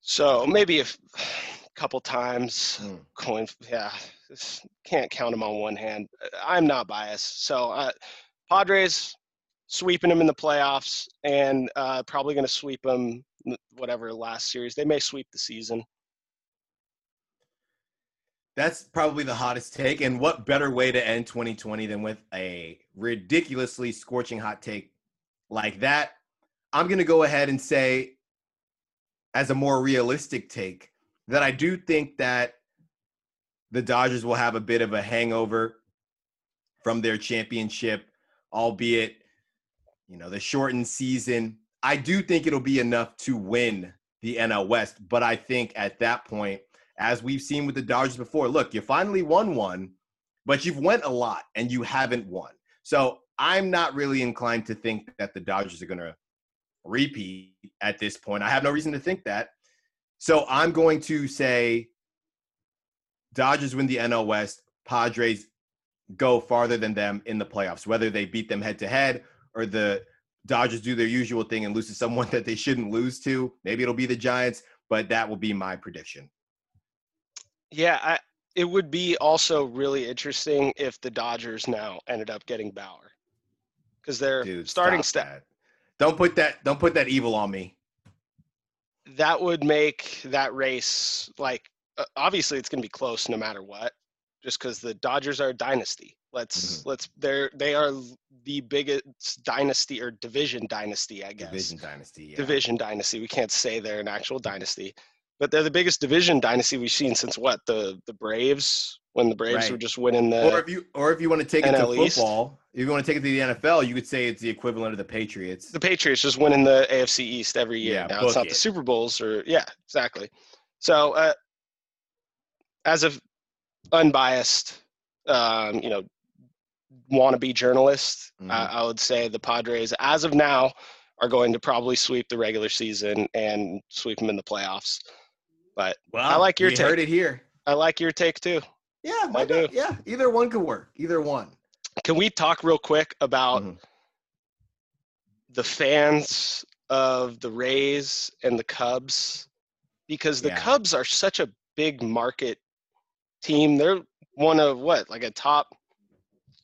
Speaker 2: So maybe a f- couple times
Speaker 6: Hmm.
Speaker 2: coin yeah can't count them on one hand i'm not biased so uh, padres sweeping them in the playoffs and uh, probably going to sweep them whatever last series they may sweep the season
Speaker 6: That's probably the hottest take. And what better way to end 2020 than with a ridiculously scorching hot take like that? I'm going to go ahead and say, as a more realistic take, that I do think that the Dodgers will have a bit of a hangover from their championship, albeit, you know, the shortened season. I do think it'll be enough to win the NL West, but I think at that point, as we've seen with the Dodgers before, look, you finally won one, but you've went a lot and you haven't won. So I'm not really inclined to think that the Dodgers are going to repeat at this point. I have no reason to think that. So I'm going to say Dodgers win the NL West, Padres go farther than them in the playoffs, whether they beat them head to head or the Dodgers do their usual thing and lose to someone that they shouldn't lose to. Maybe it'll be the Giants, but that will be my prediction.
Speaker 2: yeah I, it would be also really interesting if the dodgers now ended up getting bauer because they're
Speaker 6: Dude,
Speaker 2: starting
Speaker 6: that. Don't put that. Don't put that evil on me.
Speaker 2: that would make that race like obviously it's going to be close no matter what just because the dodgers are a dynasty let's
Speaker 6: Mm-hmm.
Speaker 2: let's they're they are the biggest dynasty or division dynasty i guess
Speaker 6: Division dynasty. Yeah.
Speaker 2: division dynasty we can't say they're an actual dynasty but they're the biggest division dynasty we've seen since what the the braves when the braves
Speaker 6: Right.
Speaker 2: were just winning the
Speaker 6: or if you or if you want to take it to
Speaker 2: East.
Speaker 6: football, if you want to take it to the NFL, you could say it's the equivalent of the Patriots.
Speaker 2: the Patriots just winning the AFC East every year.
Speaker 6: Yeah,
Speaker 2: now it's not the. Super Bowls or yeah, exactly. So uh, as a unbiased, um, you know, wannabe journalist,
Speaker 6: Mhm.
Speaker 2: I, I would say the Padres, as of now, are going to probably sweep the regular season and sweep them in the playoffs. But
Speaker 6: Well,
Speaker 2: I like your
Speaker 6: you heard
Speaker 2: take.
Speaker 6: it here.
Speaker 2: I like your take too.
Speaker 6: Yeah, why
Speaker 2: I do.
Speaker 6: Yeah, either one could work. Either one.
Speaker 2: Can we talk real quick about
Speaker 6: Mhm.
Speaker 2: the fans of the Rays and the Cubs? Because the
Speaker 6: Yeah.
Speaker 2: Cubs are such a big market team. They're one of what, like a top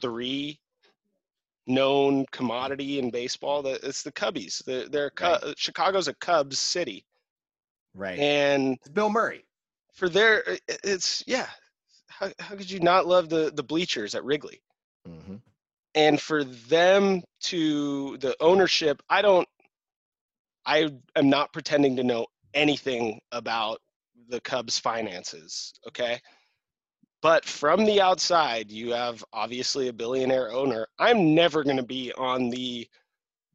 Speaker 2: three known commodity in baseball. That it's the Cubbies. They're, they're Cu- Chicago's a Cubs city,
Speaker 6: Right.
Speaker 2: and
Speaker 6: it's Bill Murray.
Speaker 2: for their, it's yeah. How, how could you not love the the bleachers at Wrigley?
Speaker 6: Mhm.
Speaker 2: and for them to the ownership i don't i am not pretending to know anything about the cubs finances okay but from the outside you have obviously a billionaire owner i'm never going to be on the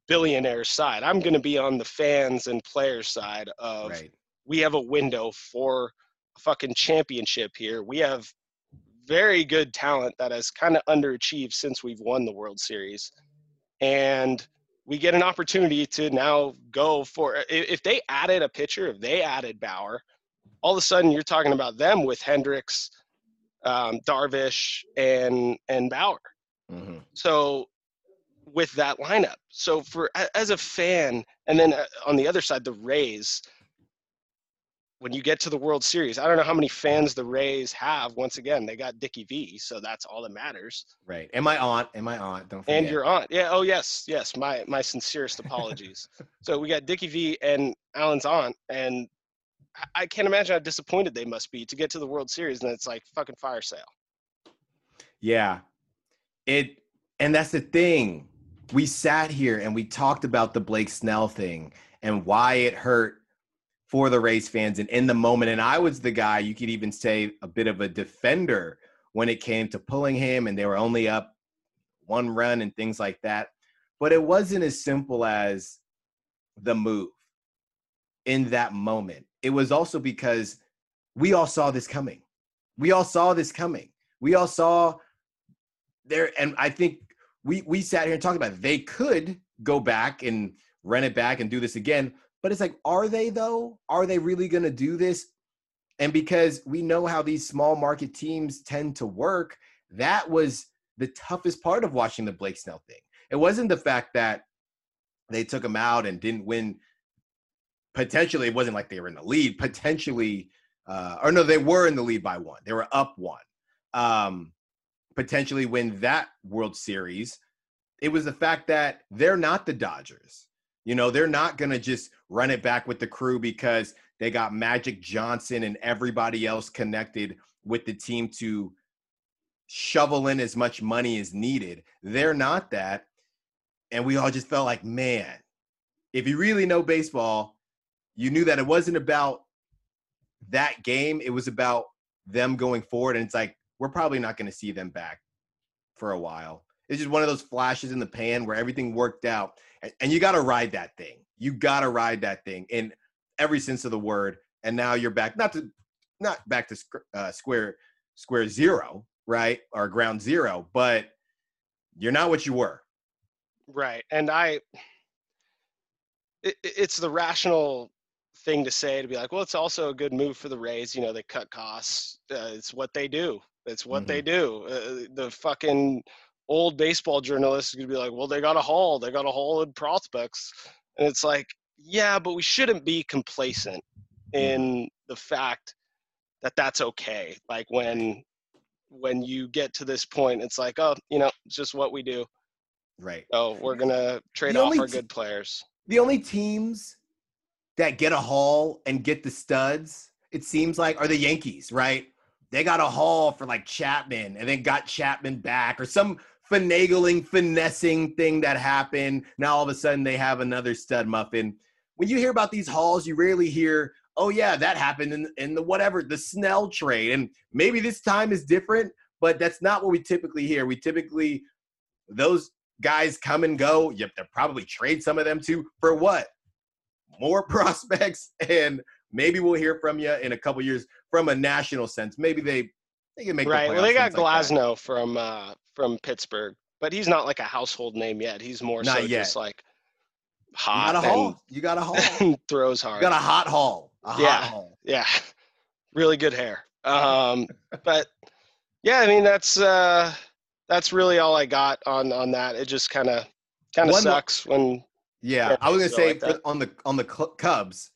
Speaker 2: billionaire side i'm going to be on the fans and players side of
Speaker 6: Right.
Speaker 2: we have a window for a fucking championship here. We have very good talent that has kind of underachieved since we've won the World Series. And we get an opportunity to now go for if they added a pitcher, if they added Bauer, all of a sudden you're talking about them with Hendricks, um, Darvish, and and Bauer
Speaker 6: hmm
Speaker 2: so with that lineup so for as a fan and then uh, on the other side the rays when you get to the world series i don't know how many fans the rays have once again they got dickie v so that's all that matters
Speaker 6: Right. And my aunt. And my aunt. Don't forget.
Speaker 2: and your aunt yeah oh yes yes my my sincerest apologies so we got dickie v and alan's aunt and i can't imagine how disappointed they must be to get to the world series and it's like fucking fire sale
Speaker 6: Yeah. It and that's the thing. We sat here and we talked about the Blake Snell thing and why it hurt for the Rays fans and in the moment. And I was the guy, you could even say a bit of a defender when it came to pulling him and they were only up one run and things like that. But it wasn't as simple as the move in that moment. It was also because we all saw this coming. We all saw this coming. We all saw there, and I think we we sat here and talked about it. they could go back and rent it back and do this again. But it's like, are they though? Are they really going to do this? And because we know how these small market teams tend to work, that was the toughest part of watching the Blake Snell thing. It wasn't the fact that they took him out and didn't win. Potentially, it wasn't like they were in the lead. Potentially, uh, or no, they were in the lead by one. They were up one. Um, potentially win that World Series. It was the fact that they're not the Dodgers. You know, they're not going to just run it back with the crew because they got Magic Johnson and everybody else connected with the team to shovel in as much money as needed. They're not that. And we all just felt like, man, if you really know baseball, you knew that it wasn't about that game. It was about them going forward. And it's like, we're probably not going to see them back for a while. It's just one of those flashes in the pan where everything worked out. And, and you got to ride that thing. You got to ride that thing in every sense of the word. And now you're back, not to, not back to uh, square, square zero, right? Or ground zero, but you're not what you were.
Speaker 2: Right. And I, it, it- it's the rational thing to say to be like, well, it's also a good move for the Rays. You know, they cut costs. Uh, it's what they do. It's what they do. Uh, the fucking old baseball journalists could be like, well, they got a haul. They got a haul in prospects. And it's like, yeah, but we shouldn't be complacent in the fact that that's okay. Like when when you get to this point, it's like, oh, you know, it's just what we do.
Speaker 6: Right.
Speaker 2: Oh, we're gonna trade
Speaker 6: The
Speaker 2: off our
Speaker 6: t-
Speaker 2: good players.
Speaker 6: the only teams that get a haul and get the studs, it seems like, are the Yankees, right? They got a haul for like Chapman and then got Chapman back or some finagling, finessing thing that happened. Now all of a sudden they have another stud muffin. When you hear about these hauls, you rarely hear, oh yeah, that happened in, in the whatever, the Snell trade. And maybe this time is different, but that's not what we typically hear. We typically, those guys come and go. You have to probably trade some of them too. For what? More prospects, and maybe we'll hear from you in a couple years from a national sense. Maybe they they can make the
Speaker 2: Right. Well, they got
Speaker 6: things like that.
Speaker 2: Glasnow from uh, from Pittsburgh, but he's not like a household name yet. He's more
Speaker 6: Not
Speaker 2: so
Speaker 6: yet.
Speaker 2: just like
Speaker 6: You
Speaker 2: hot
Speaker 6: got a haul. You got a haul.
Speaker 2: throws hard.
Speaker 6: You got a hot haul. A hot
Speaker 2: Yeah.
Speaker 6: haul.
Speaker 2: yeah, really good hair. Um, but yeah, I mean that's uh, that's really all I got on on that. It just kind of kind of sucks when
Speaker 6: Yeah,
Speaker 2: Yeah,
Speaker 6: I was gonna
Speaker 2: so
Speaker 6: say
Speaker 2: like
Speaker 6: on the on the Cubs.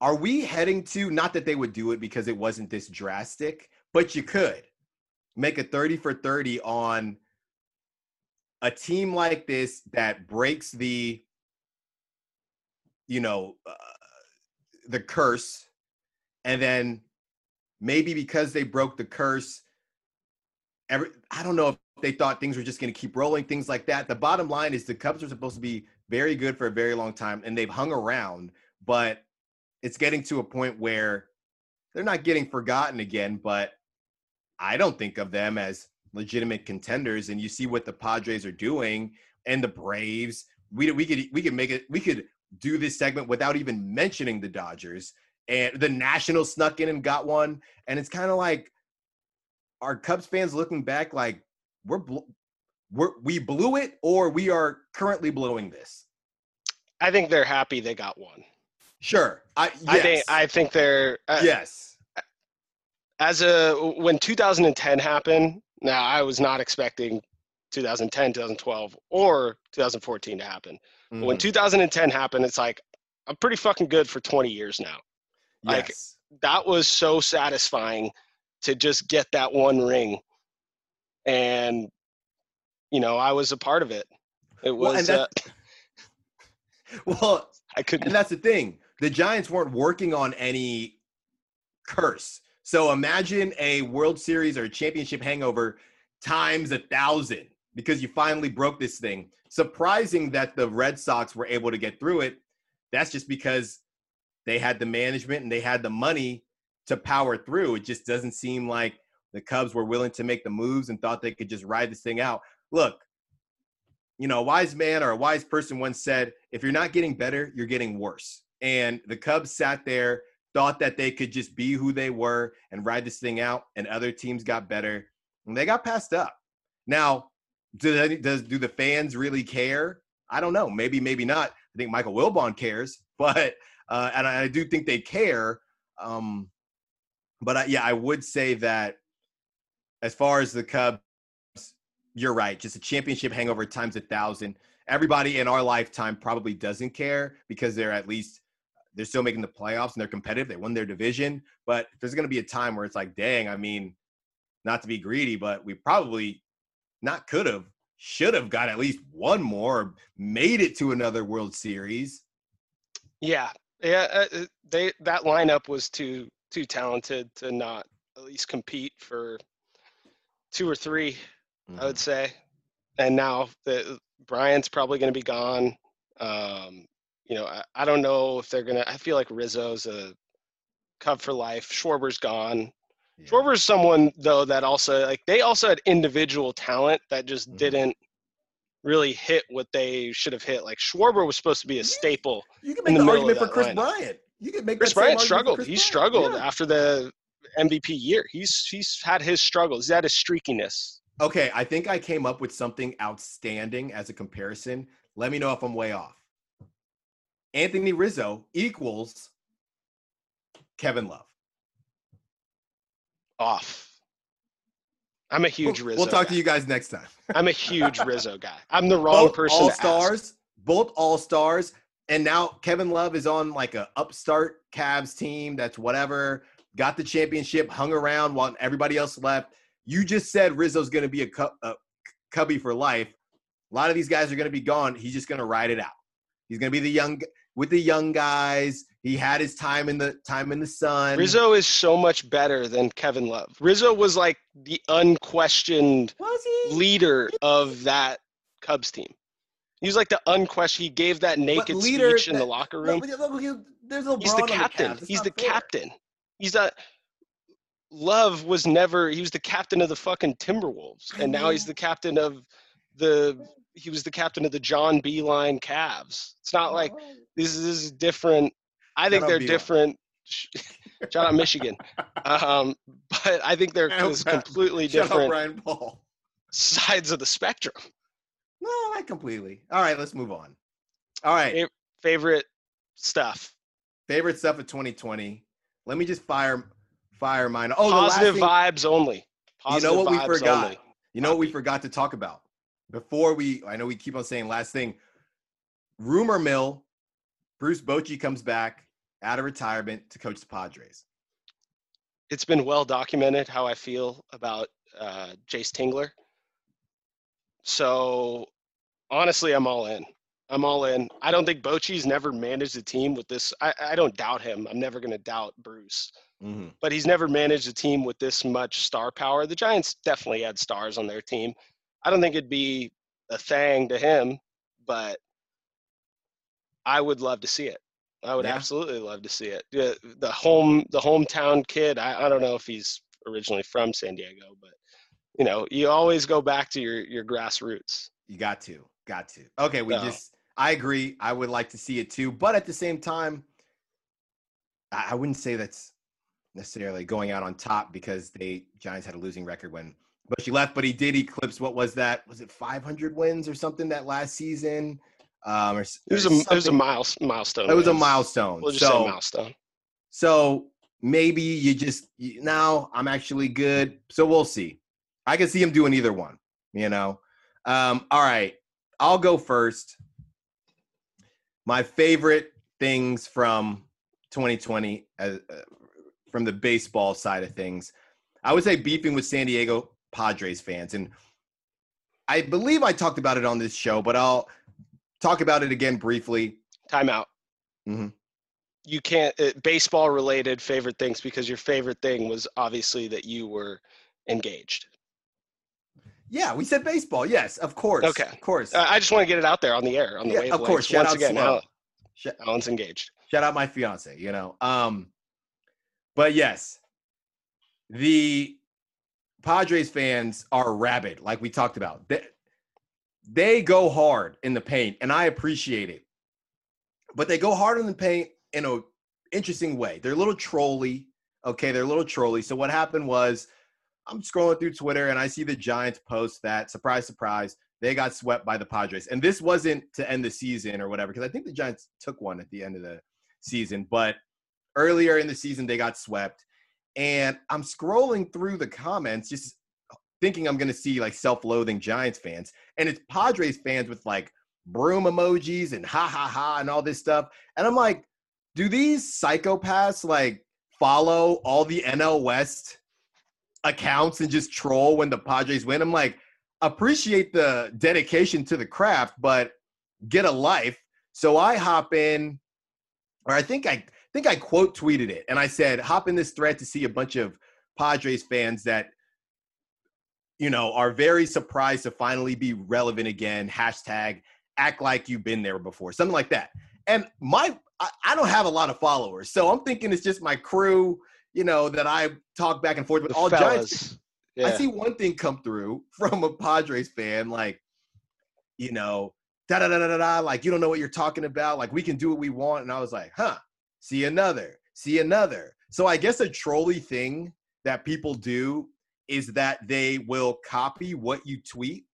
Speaker 6: Are we heading to not that they would do it because it wasn't this drastic, but you could make a 30 for 30 on a team like this that breaks the you know uh, the curse and then maybe because they broke the curse every I don't know if they thought things were just going to keep rolling, things like that. The bottom line is the Cubs are supposed to be very good for a very long time, and they've hung around, but it's getting to a point where they're not getting forgotten again. But I don't think of them as legitimate contenders. And you see what the Padres are doing and the Braves. We we could we could make it. We could do this segment without even mentioning the Dodgers. And the Nationals snuck in and got one. And it's kind of like, our Cubs fans looking back like we're, we're we blew it or we are currently blowing this?
Speaker 2: I think they're happy they got one.
Speaker 6: Sure. I, yes.
Speaker 2: I think I think they're uh,
Speaker 6: yes.
Speaker 2: as a when 2010 happened. Now I was not expecting 2010, 2012, or 2014 to happen. But When
Speaker 6: Mhm.
Speaker 2: 2010 happened, it's like I'm pretty fucking good for 20 years now. like-
Speaker 6: yes.
Speaker 2: That was so satisfying to just get that one ring, and you know I was a part of it. It
Speaker 6: Well,
Speaker 2: was uh,
Speaker 6: well,
Speaker 2: I couldn't.
Speaker 6: and that's the thing. The Giants weren't working on any curse. So imagine a World Series or a championship hangover times a thousand because you finally broke this thing. Surprising that the Red Sox were able to get through it. That's just because they had the management and they had the money to power through. It just doesn't seem like the Cubs were willing to make the moves and thought they could just ride this thing out. Look, you know, a wise man or a wise person once said, if you're not getting better, you're getting worse. And the Cubs sat there, thought that they could just be who they were and ride this thing out, and other teams got better, and they got passed up. Now, do they, does do the fans really care? I don't know. Maybe, maybe not. I think Michael Wilbon cares, but uh, and I, I do think they care. Um, but I, yeah, I would say that as far as the Cubs, you're right. Just a championship hangover times a thousand. Everybody in our lifetime probably doesn't care because they're at least they're still making the playoffs and they're competitive. They won their division. But there's going to be a time where it's like, dang, I mean, not to be greedy, but we probably not could have, should have got at least one more, made it to another World Series.
Speaker 2: Yeah, yeah. Uh, uh, they that lineup was too too talented to not at least compete for two or three.
Speaker 6: Mm-hmm.
Speaker 2: I would say. And now the Bryant's probably going to be gone. Um, you know, I, I don't know if they're gonna. I feel like Rizzo's a Cub for life. Schwarber's gone.
Speaker 6: Yeah.
Speaker 2: Schwarber's someone though that also like they also had individual talent that just
Speaker 6: Mhm.
Speaker 2: didn't really hit what they should have hit. Like Schwarber was supposed to be a staple.
Speaker 6: You can
Speaker 2: in
Speaker 6: make
Speaker 2: the
Speaker 6: the argument for Chris
Speaker 2: lineup.
Speaker 6: Bryant. You can make
Speaker 2: Chris Bryant struggled.
Speaker 6: Chris
Speaker 2: He
Speaker 6: Bryant.
Speaker 2: struggled
Speaker 6: Yeah.
Speaker 2: after the MVP year. He's he's had his struggles. He's had his streakiness.
Speaker 6: Okay, I think I came up with something outstanding as a comparison. Let me know if I'm way off. Anthony Rizzo equals Kevin Love.
Speaker 2: Off. I'm a huge Rizzo.
Speaker 6: We'll talk
Speaker 2: guy.
Speaker 6: to you guys next time.
Speaker 2: I'm a huge Rizzo guy. I'm the wrong
Speaker 6: both
Speaker 2: person
Speaker 6: all stars, both all stars, and now Kevin Love is on like a upstart Cavs team that's whatever. Got the championship, hung around while everybody else left. You just said Rizzo's going to be a, cu- a cubby for life. A lot of these guys are going to be gone. He's just going to ride it out. He's going to be the young with the young guys. He had his time in the time in the sun.
Speaker 2: Rizzo is so much better than Kevin Love. Rizzo was like the unquestioned leader of that Cubs team. He was like the unquestioned. He gave that naked
Speaker 6: leader
Speaker 2: speech in the locker room.
Speaker 6: look, he- There's LeBron
Speaker 2: He's the captain. He's the
Speaker 6: fair.
Speaker 2: captain. He's a Love was never. He was the captain of the fucking Timberwolves, and now he's the captain of the. He was the captain of the John Beilein Cavs. It's not like this is, this is different. I think
Speaker 6: Shout
Speaker 2: they're different. Shout out Michigan, um, but I think they're
Speaker 6: Shout out
Speaker 2: completely
Speaker 6: Shout out
Speaker 2: different
Speaker 6: Brian Paul.
Speaker 2: sides of the spectrum.
Speaker 6: No, not completely. All right, let's move on. All right,
Speaker 2: Favorite stuff.
Speaker 6: favorite stuff of 2020. Let me just fire fire mine. Oh,
Speaker 2: Positive
Speaker 6: thing,
Speaker 2: vibes only.
Speaker 6: You know what we forgot?
Speaker 2: only.
Speaker 6: You know what we forgot to talk about before we? I know we keep on saying last thing. Rumor mill: Bruce Bochy comes back out of retirement to coach the Padres.
Speaker 2: It's been well documented how I feel about uh, Jayce Tingler. So honestly, I'm all in. I'm all in. I don't think Bochy's never managed a team with this. I, I don't doubt him. I'm never going to doubt Bruce.
Speaker 6: Mhm.
Speaker 2: but he's never managed a team with this much star power. The Giants definitely had stars on their team. I don't think it'd be a thing to him, but I would love to see it. I would
Speaker 6: Yeah.
Speaker 2: absolutely love to see it. The, the home, the hometown kid. I, I don't know if he's originally from San Diego, but you know, you always go back to your your grassroots.
Speaker 6: You got to, got to. Okay, we
Speaker 2: No.
Speaker 6: just. I agree. I would like to see it too, but at the same time, I, I wouldn't say that's necessarily going out on top because they Giants had a losing record when Bochy left, but he did eclipse what was that? Was it 500 wins or something that last season? Um, or,
Speaker 2: It was a it was a miles, milestone.
Speaker 6: It was a milestone.
Speaker 2: We'll just say
Speaker 6: so,
Speaker 2: milestone.
Speaker 6: so maybe you just you, now I'm actually good. So we'll see. I can see him doing either one. You know. Um, all right, I'll go first. My favorite things from 2020, uh, uh, from the baseball side of things, I would say beefing with San Diego Padres fans, and I believe I talked about it on this show, but I'll talk about it again briefly.
Speaker 2: Timeout.
Speaker 6: Mhm.
Speaker 2: You can't uh, baseball related favorite things because your favorite thing was obviously that you were engaged.
Speaker 6: Yeah, we said baseball. Yes, of course.
Speaker 2: Okay.
Speaker 6: of course.
Speaker 2: Uh, I just want to get it out there on the air on the
Speaker 6: Yeah, of course. Shout
Speaker 2: Once
Speaker 6: out
Speaker 2: again,
Speaker 6: Slow.
Speaker 2: Alan,
Speaker 6: Sh-
Speaker 2: Alan's engaged.
Speaker 6: shout out my fiance. You know. Um, but yes, the Padres fans are rabid, like we talked about. They, they go hard in the paint, and I appreciate it. But they go hard in the paint in an interesting way. They're a little trolly. Okay, they're a little trolly. So what happened was, I'm scrolling through Twitter and I see the Giants post that surprise, surprise, they got swept by the Padres. And this wasn't to end the season or whatever, because I think the Giants took one at the end of the season. But earlier in the season, they got swept. And I'm scrolling through the comments, just thinking I'm going to see like self loathing Giants fans. And it's Padres fans with like broom emojis and ha ha ha and all this stuff. And I'm like, do these psychopaths like follow all the NL West accounts and just troll when the Padres win? I'm like, appreciate the dedication to the craft, but get a life. So I hop in, or I think I think I quote tweeted it, and I said, hop in this thread to see a bunch of Padres fans that you know are very surprised to finally be relevant again. Hashtag act like you've been there before, something like that. And my I, I don't have a lot of followers, so I'm thinking it's just my crew, you know, that I talk back and forth with.
Speaker 2: The
Speaker 6: All Giants.
Speaker 2: Yeah.
Speaker 6: I see one thing come through from a Padres fan, like, you know, da da da da da, like you don't know what you're talking about. Like we can do what we want, and I was like, huh. See another, see another. So I guess a trolley thing that people do is that they will copy what you tweet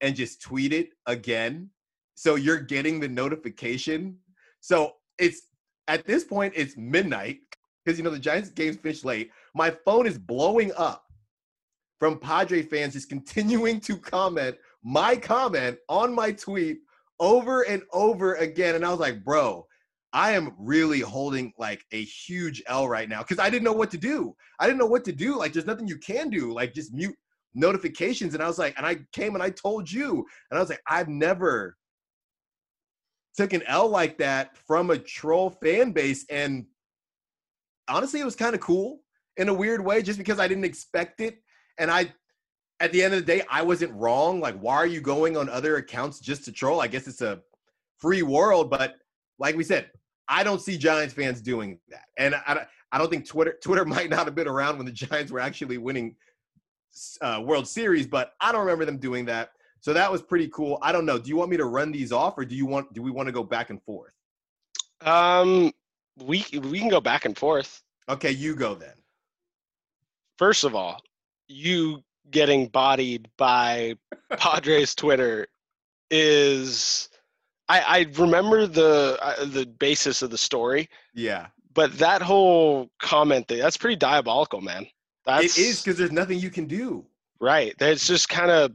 Speaker 6: and just tweet it again. So you're getting the notification. So it's at this point it's midnight because you know the Giants games finished late. My phone is blowing up from Padre fans just continuing to comment my comment on my tweet over and over again. And I was like, bro, I am really holding like a huge L right now because I didn't know what to do. I didn't know what to do. Like, there's nothing you can do. Like, just mute notifications. And I was like, and I came and I told you, and I was like, I've never took an L like that from a troll fan base. And honestly, it was kind of cool in a weird way just because I didn't expect it. And I, at the end of the day, I wasn't wrong. Like, why are you going on other accounts just to troll? I guess it's a free world, but like we said, I don't see Giants fans doing that. And I, I don't think Twitter Twitter might not have been around when the Giants were actually winning uh, World Series, but I don't remember them doing that. So that was pretty cool. I don't know. Do you want me to run these off, or do you want do we want to go back and forth?
Speaker 2: Um, we we can go back and forth.
Speaker 6: Okay, you go then.
Speaker 2: First of all, you getting bodied by Padres Twitter is I, I remember the uh, the basis of the story,
Speaker 6: Yeah,
Speaker 2: but that whole comment thing, that's pretty diabolical, man. That's
Speaker 6: it is because there's nothing you can do.
Speaker 2: right. It's just kind of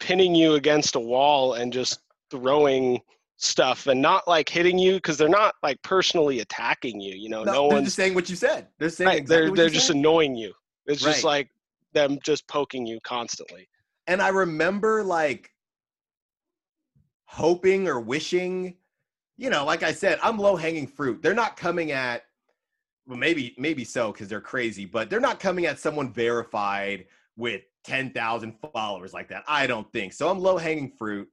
Speaker 2: pinning you against a wall and just throwing stuff and not like hitting you because they're not like personally attacking you. You know,
Speaker 6: No,
Speaker 2: no,
Speaker 6: they're
Speaker 2: one's
Speaker 6: just saying what you said. They're saying
Speaker 2: right.
Speaker 6: exactly
Speaker 2: they're they're just
Speaker 6: said.
Speaker 2: annoying you. It's just like them just poking you constantly.
Speaker 6: and I remember like hoping or wishing, you know, like I said, I'm low hanging fruit. They're not coming at, well, maybe maybe so because they're crazy, but they're not coming at someone verified with ten thousand followers like that. I don't think so. I'm low hanging fruit,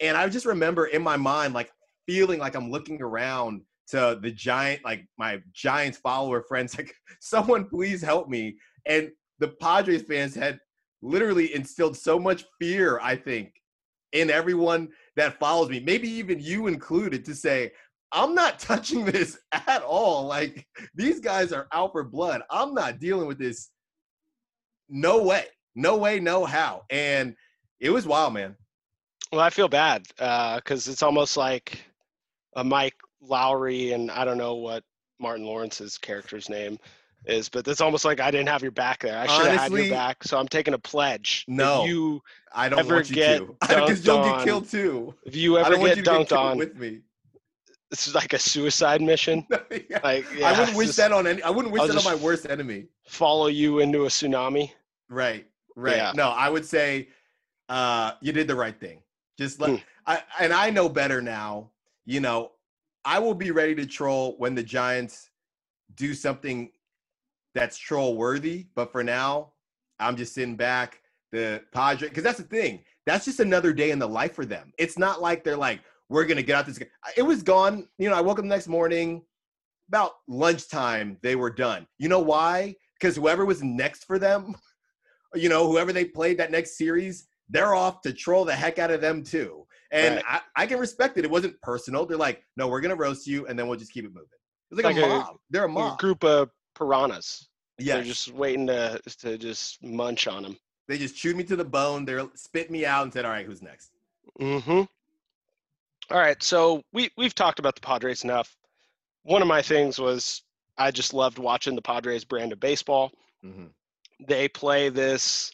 Speaker 6: and I just remember in my mind like feeling like I'm looking around to the giant, like my Giants follower friends, like someone please help me. And the Padres fans had literally instilled so much fear, I think, in everyone that follows me, maybe even you included, to say, I'm not touching this at all. Like, these guys are out for blood. I'm not dealing with this. No way. No way, no how. And it was wild, man.
Speaker 2: Well, I feel bad uh, because it's almost like a Mike Lowrey, and I don't know what Martin Lawrence's character's name is, but it's almost like I didn't have your back there. I should have had your back, so I'm taking a pledge.
Speaker 6: No.
Speaker 2: you
Speaker 6: I don't
Speaker 2: Ever
Speaker 6: want you
Speaker 2: get
Speaker 6: to. Because you'll
Speaker 2: dunked
Speaker 6: get
Speaker 2: on.
Speaker 6: killed too.
Speaker 2: if you ever get
Speaker 6: you to
Speaker 2: dunked
Speaker 6: get
Speaker 2: on,
Speaker 6: with me.
Speaker 2: this is like a suicide mission.
Speaker 6: Yeah.
Speaker 2: Like yeah,
Speaker 6: I wouldn't wish
Speaker 2: just
Speaker 6: that on any. I wouldn't wish
Speaker 2: I'll
Speaker 6: that on my worst enemy.
Speaker 2: follow you into a tsunami.
Speaker 6: Right. Right.
Speaker 2: Yeah.
Speaker 6: No, I would say uh you did the right thing. Just let
Speaker 2: Hmm.
Speaker 6: I and I know better now. You know, I will be ready to troll when the Giants do something that's troll worthy, but for now, I'm just sitting back. The Padre, because that's the thing. That's just another day in the life for them. It's not like they're like, we're gonna get out this. It was gone. You know, I woke up the next morning, about lunchtime, they were done. You know why? Because whoever was next for them, you know, whoever they played that next series, they're off to troll the heck out of them too. And
Speaker 2: Right.
Speaker 6: I, I can respect it. It wasn't personal. They're like, no, we're gonna roast you, and then we'll just keep it moving. It's like,
Speaker 2: Like
Speaker 6: a
Speaker 2: a-
Speaker 6: mob. They're a
Speaker 2: A
Speaker 6: mob.
Speaker 2: group of piranhas.
Speaker 6: Yeah,
Speaker 2: They're just waiting to to just munch on them.
Speaker 6: they just chewed me to the bone. They spit me out and said, "All right, who's next?"
Speaker 2: Mm-hmm. All right, so we we've talked about the Padres enough. One of my things was I just loved watching the Padres brand of baseball.
Speaker 6: Mm-hmm.
Speaker 2: They play this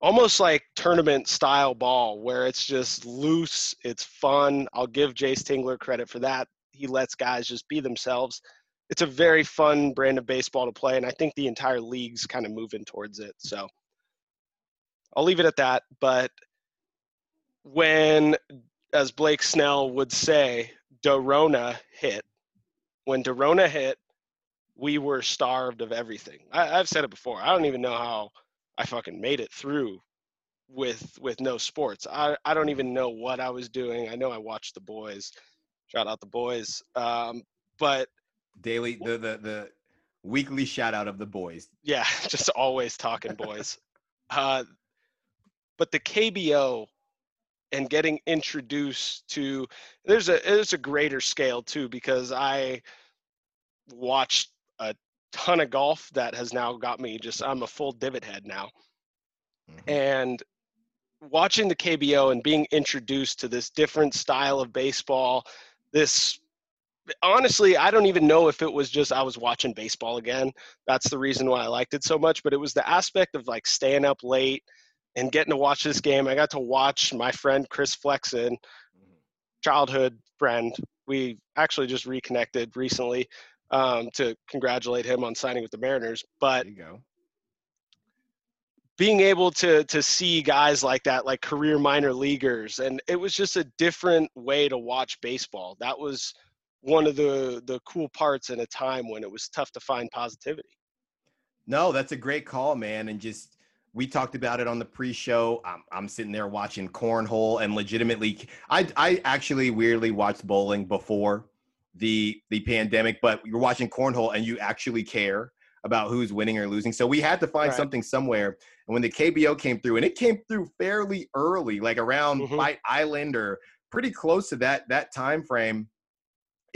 Speaker 2: almost like tournament style ball where it's just loose, it's fun. I'll give Jayce Tingler credit for that. He lets guys just be themselves. It's a very fun brand of baseball to play, and I think the entire league's kind of moving towards it. So I'll leave it at that. But when, as Blake Snell would say, Dorona hit, when Dorona hit, we were starved of everything. I, I've said it before. I don't even know how I fucking made it through with with no sports. I, I don't even know what I was doing. I know I watched the boys. Shout out the boys. Um, but
Speaker 6: Daily, the the the weekly shout out of the boys.
Speaker 2: yeah, just always talking boys. Uh, but the KBO and getting introduced to there's a there's a greater scale too because I watched a ton of golf that has now got me just I'm a full divot head now
Speaker 6: Mhm.
Speaker 2: and watching the KBO and being introduced to this different style of baseball this honestly I don't even know if it was just I was watching baseball again. That's the reason why I liked it so much but it was the aspect of like staying up late and getting to watch this game. I got to watch my friend Chris Flexen childhood friend. We actually just reconnected recently um, to congratulate him on signing with the Mariners but
Speaker 6: There you go.
Speaker 2: being able to to see guys like that like career minor leaguers and it was just a different way to watch baseball. That was one of the the cool parts in a time when it was tough to find positivity
Speaker 6: No, that's a great call, man. And just we talked about it on the pre-show. I'm, I'm sitting there watching cornhole and legitimately, I I actually weirdly watched bowling before the the pandemic, but you're watching cornhole and you actually care about who's winning or losing. So we had to find
Speaker 2: Right.
Speaker 6: something somewhere. And when the KBO came through, and it came through fairly early, like around
Speaker 2: Mhm.
Speaker 6: Fight Island or pretty close to that that time frame,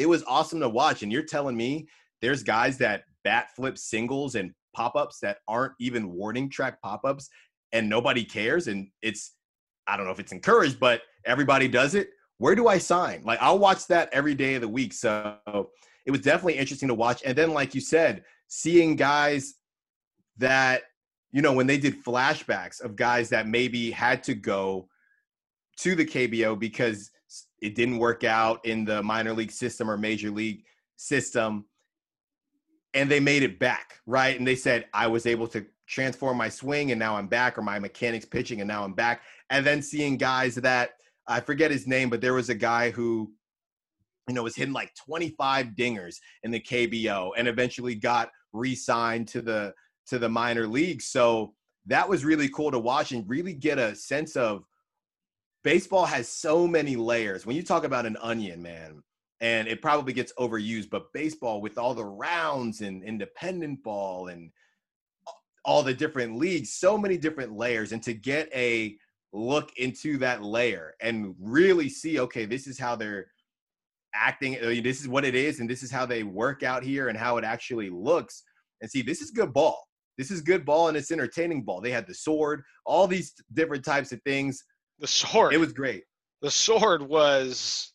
Speaker 6: it was awesome to watch. And you're telling me there's guys that bat flip singles and pop-ups that aren't even warning track pop-ups and nobody cares and it's I don't know if it's encouraged, but everybody does it. Where do I sign? Like I'll watch that every day of the week. So it was definitely interesting to watch. And then, like you said, seeing guys that you know when they did flashbacks of guys that maybe had to go to the KBO because it didn't work out in the minor league system or major league system. And they made it back right? And they said i was able to transform my swing and now i'm back or my mechanics pitching and now i'm back. And then seeing guys that i forget his name but there was a guy who you know was hitting like 25 dingers in the kbo and eventually got re-signed to the to the minor leagues so that was really cool to watch and really get a sense of baseball has so many layers. When you talk about an onion, man, and it probably gets overused, but baseball with all the rounds and independent ball and all the different leagues, so many different layers. And to get a look into that layer and really see, okay, this is how they're acting, this is what it is, and this is how they work out here and how it actually looks. And see, this is good ball. This is good ball and it's entertaining ball. They had the sword, all these different types of things
Speaker 2: the sword.
Speaker 6: It was great.
Speaker 2: The sword was,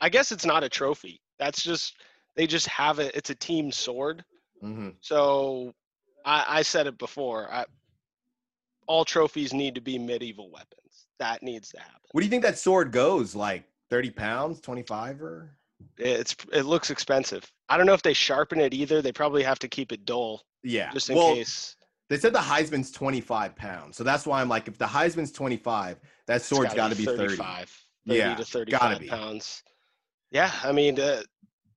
Speaker 2: I guess it's not a trophy. That's just they just have it. It's a team sword.
Speaker 6: Mm-hmm.
Speaker 2: So I, I said it before. I, all trophies need to be medieval weapons. That needs to happen.
Speaker 6: What do you think that sword goes? Like thirty pounds, twenty five, or?
Speaker 2: It's it looks expensive. I don't know if they sharpen it either. They probably have to keep it dull.
Speaker 6: Yeah,
Speaker 2: just in
Speaker 6: well,
Speaker 2: case.
Speaker 6: They said the Heisman's 25 pounds. So that's why I'm like, if the Heisman's 25, that sword's got to be
Speaker 2: 35.
Speaker 6: 30.
Speaker 2: 30
Speaker 6: yeah,
Speaker 2: to 35 pounds. Yeah, I mean, uh,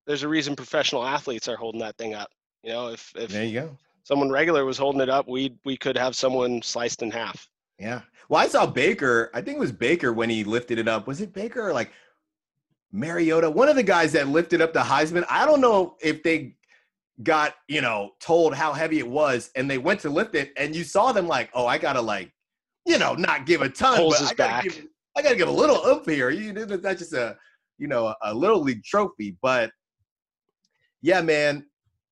Speaker 2: there's a reason professional athletes are holding that thing up. You know, if if
Speaker 6: there you go.
Speaker 2: someone regular was holding it up, we we could have someone sliced in half.
Speaker 6: Yeah. Well, I saw Baker. I think it was Baker when he lifted it up. Was it Baker or like Mariota? One of the guys that lifted up the Heisman. I don't know if they got you know told how heavy it was and they went to lift it and you saw them like oh i gotta like you know not give a ton
Speaker 2: Pulls
Speaker 6: but I, gotta
Speaker 2: back.
Speaker 6: give, I gotta give a little oomph here you that's just a you know a, a little league trophy but yeah man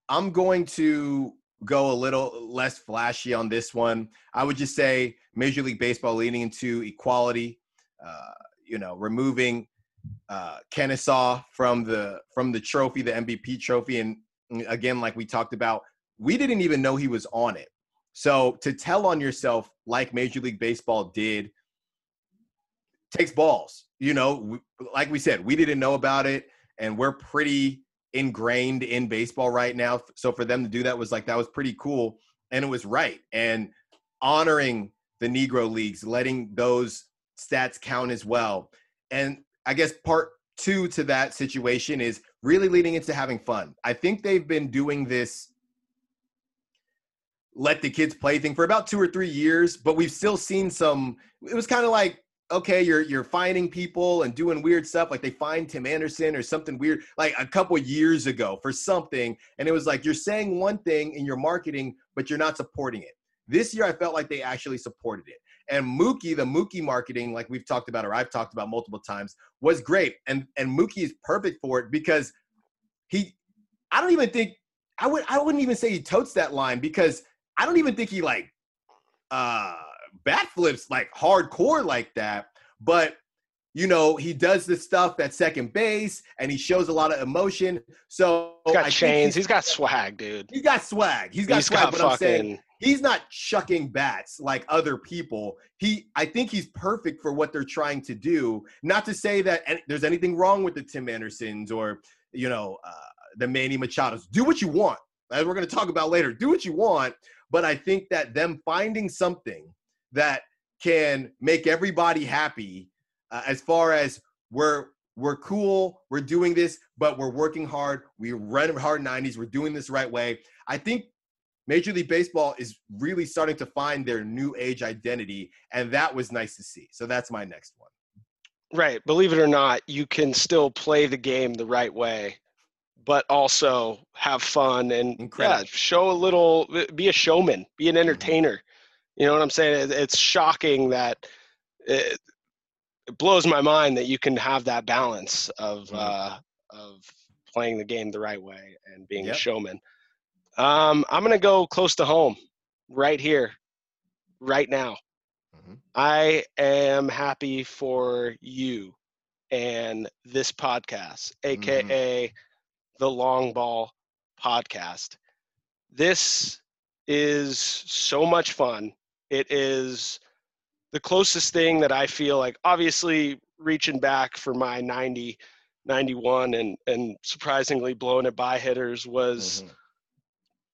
Speaker 6: i'm going to go a little less flashy on this one i would just say major league baseball leaning into equality uh, you know removing uh, Kenesaw from the from the trophy, the MVP trophy, and again, like we talked about, we didn't even know he was on it. So to tell on yourself, like Major League Baseball did, takes balls. You know, like we said, we didn't know about it, and we're pretty ingrained in baseball right now. So for them to do that was like that was pretty cool, and it was right. And honoring the Negro leagues, letting those stats count as well. And I guess part two to that situation is really leading into having fun. I think they've been doing this let the kids play thing for about two or three years, but we've still seen some. It was kind of like, okay, you're you're finding people and doing weird stuff. Like they find Tim Anderson or something weird, like a couple years ago for something, and it was like you're saying one thing in your marketing, but you're not supporting it. This year, I felt like they actually supported it. And Mookie, the Mookie marketing, like we've talked about or I've talked about multiple times, was great. And and Mookie is perfect for it because he, I don't even think I would I wouldn't even say he totes that line because I don't even think he like uh bat flips like hardcore like that. But you know, he does the stuff at second base and he shows a lot of emotion. So
Speaker 2: He's got
Speaker 6: I
Speaker 2: chains.
Speaker 6: He's,
Speaker 2: he's got swag, dude.
Speaker 6: he's got swag. He's got
Speaker 2: He's
Speaker 6: swag.
Speaker 2: got
Speaker 6: but I'm saying
Speaker 2: fucking.
Speaker 6: He's not chucking bats like other people. He, I think he's perfect for what they're trying to do. Not to say that any, there's anything wrong with the Tim Andersons or you know uh, the Manny Machados. Do what you want, as we're going to talk about later. Do what you want, but I think that them finding something that can make everybody happy, uh, as far as we're we're cool, we're doing this, but we're working hard. We run hard 90s. We're doing this right way. I think Major League Baseball is really starting to find their new age identity, and that was nice to see. So that's my next one.
Speaker 2: Right. Believe it or not, you can still play the game the right way, but also have fun and yeah, show a little, be a showman, be
Speaker 6: Mm-hmm.
Speaker 2: an entertainer. You know what I'm saying? It's shocking that it, it blows my mind that you can have that balance of
Speaker 6: Mhm.
Speaker 2: uh, of playing the game the right way and being
Speaker 6: Yep.
Speaker 2: a showman. Um, I'm gonna go close to home, right here, right now.
Speaker 6: Mhm.
Speaker 2: I am happy for you and this podcast, aka the Long Ball Podcast. This is so much fun. It is the closest thing that I feel like, obviously, reaching back for my 90, 91, and, and surprisingly blowing it by hitters was
Speaker 6: Mhm.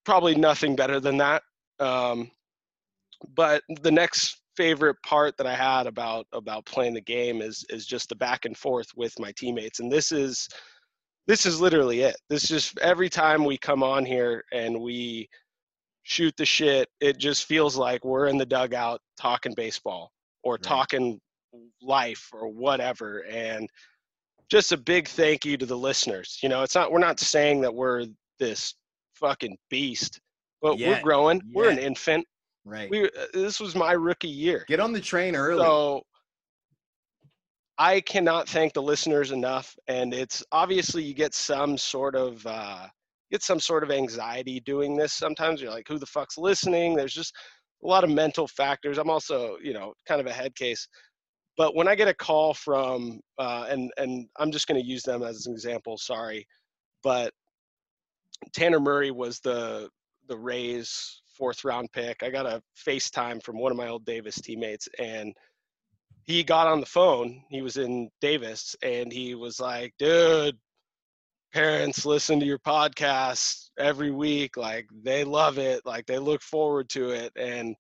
Speaker 2: Probably nothing better than that. Um, but the next favorite part that I had about about playing the game is is just the back and forth with my teammates, and this is this is literally it. This just every time we come on here and we shoot the shit, it just feels like we're in the dugout talking baseball or
Speaker 6: Right.
Speaker 2: talking life or whatever, and just a big thank you to the listeners. You know, it's not we're not saying that we're this fucking beast, but we're growing. We're an infant.
Speaker 6: Right.
Speaker 2: We uh, this was my rookie year.
Speaker 6: Get on the train early.
Speaker 2: So I cannot thank the listeners enough, and it's obviously you get some sort of uh, get some sort of anxiety doing this. Sometimes you're like, "Who the fuck's listening?" There's just a lot of mental factors. I'm also, you know, kind of a head case. But when I get a call from, uh, and and I'm just going to use them as an example. Sorry, but Tanner Murray was the the Rays fourth round pick. I got a FaceTime from one of my old Davis teammates and he got on the phone. He was in Davis and he was like, dude, parents listen to your podcast every week. Like they love it. Like they look forward to it. And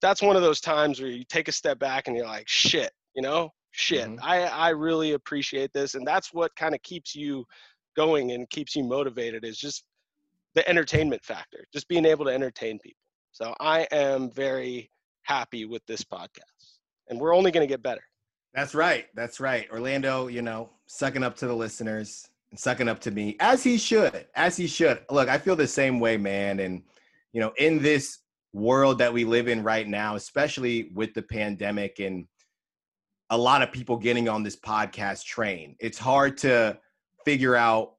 Speaker 2: that's one of those times where you take a step back and you're like, shit, you know, shit.
Speaker 6: Mhm.
Speaker 2: I, I really appreciate this. And that's what kind of keeps you going and keeps you motivated is just the entertainment factor, just being able to entertain people. So I am very happy with this podcast, and we're only going to get better.
Speaker 6: That's right. That's right. Orlando, you know, sucking up to the listeners and sucking up to me as he should, as he should. Look, I feel the same way, man. And, you know, in this world that we live in right now, especially with the pandemic and a lot of people getting on this podcast train, it's hard to figure out.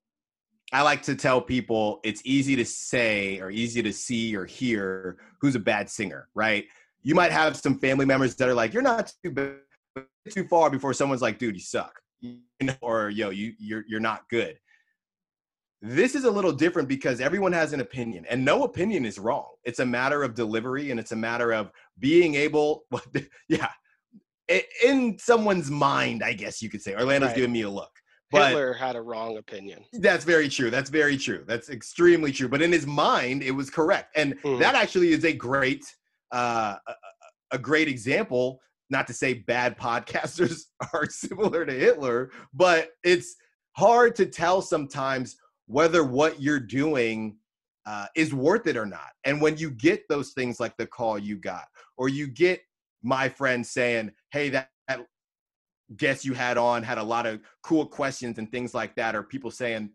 Speaker 6: I like to tell people it's easy to say or easy to see or hear who's a bad singer, right? You might have some family members that are like, you're not too bad too far before someone's like, dude, you suck. You know, or yo, you you're you're not good. This is a little different because everyone has an opinion and no opinion is wrong. It's a matter of delivery and it's a matter of being able yeah. In someone's mind, I guess you could say. Orlando's
Speaker 2: Right.
Speaker 6: giving me a look. But
Speaker 2: Hitler had a wrong opinion.
Speaker 6: that's very true. That's very true. That's extremely true. But in his mind, it was correct, and
Speaker 2: Mhm.
Speaker 6: that actually is a great, uh, a, a great example. Not to say bad podcasters are similar to Hitler, but it's hard to tell sometimes whether what you're doing uh, is worth it or not. And when you get those things like the call you got, or you get my friend saying, "Hey, that." That guest you had on had a lot of cool questions and things like that, or people saying,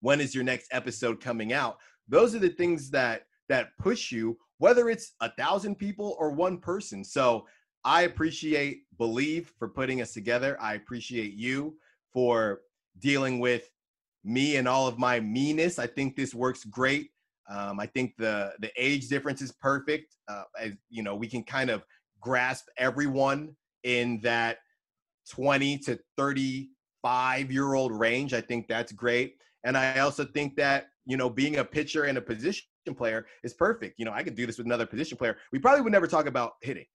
Speaker 6: when is your next episode coming out? Those are the things that that push you, whether it's a thousand people or one person. So I appreciate Believe for putting us together. I appreciate you for dealing with me and all of my meanness. I think this works great. Um, I think the the age difference is perfect. Uh, as you know, we can kind of grasp everyone in that 20 to 35 year old range. I think that's great. And I also think that, you know, being a pitcher and a position player is perfect. You know, I could do this with another position player. We probably would never talk about hitting.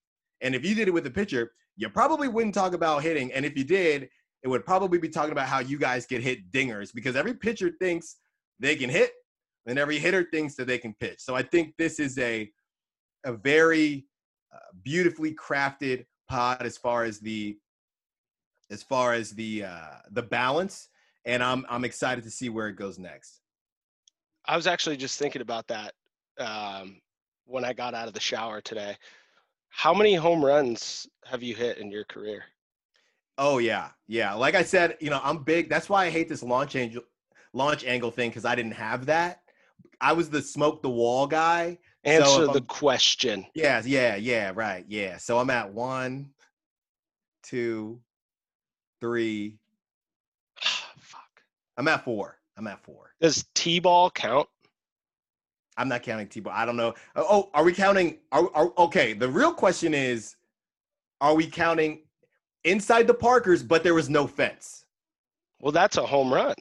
Speaker 6: And if you did it with a pitcher, you probably wouldn't talk about hitting. And if you did, it would probably be talking about how you guys get hit dingers because every pitcher thinks they can hit and every hitter thinks that they can pitch. So I think this is a a very uh, beautifully crafted pod as far as the as far as the uh the balance and I'm I'm excited to see where it goes next.
Speaker 2: I was actually just thinking about that um, when I got out of the shower today. How many home runs have you hit in your career?
Speaker 6: Oh yeah. Yeah. Like I said, you know, I'm big. That's why I hate this launch angel launch angle thing cuz I didn't have that. I was the smoke the wall guy. So
Speaker 2: Answer
Speaker 6: if
Speaker 2: the question.
Speaker 6: Yeah, yeah, yeah, right. Yeah. So I'm at one, two, three.
Speaker 2: Fuck.
Speaker 6: I'm at four. I'm at four.
Speaker 2: Does T-ball count?
Speaker 6: I'm not counting T ball. I don't know. Oh, oh, are we counting? Are, are okay? The real question is, are we counting inside the Parkers, but there was no fence?
Speaker 2: Well, that's a home run.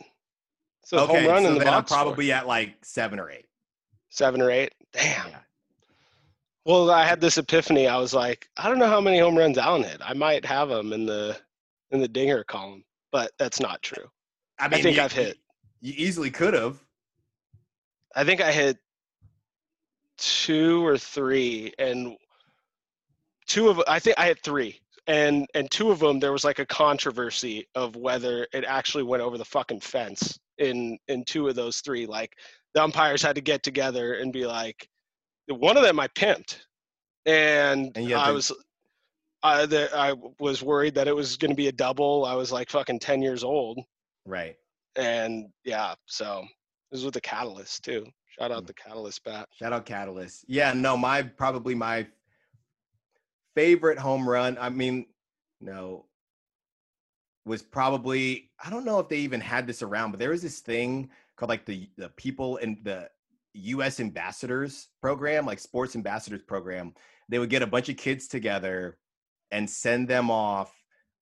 Speaker 2: So
Speaker 6: okay,
Speaker 2: home run
Speaker 6: so
Speaker 2: in the
Speaker 6: then I'm
Speaker 2: box. score.
Speaker 6: probably at like seven or eight.
Speaker 2: seven or eight. Damn.
Speaker 6: Yeah.
Speaker 2: Well, I had this epiphany. I was like, I don't know how many home runs Allen hit. I might have them in the in the dinger column, but that's not true.
Speaker 6: I,
Speaker 2: I think
Speaker 6: you-
Speaker 2: I've hit.
Speaker 6: You easily could have.
Speaker 2: I think I hit two or three, and two of I think I hit three, and and two of them there was like a controversy of whether it actually went over the fucking fence in in two of those three. Like the umpires had to get together and be like, one of them I pimped, and,
Speaker 6: And
Speaker 2: I was. I, the, I was worried that it was going to be a double. I was like fucking 10 years old.
Speaker 6: Right.
Speaker 2: And yeah, so this was with the Catalyst too. Shout out
Speaker 6: Mm.
Speaker 2: the Catalyst bat.
Speaker 6: Shout out Catalyst. Yeah, no, my probably my favorite home run. I mean, no, was probably I don't know if they even had this around, but there was this thing called like the the people in the U.S. ambassadors program, like sports ambassadors program. They would get a bunch of kids together and send them off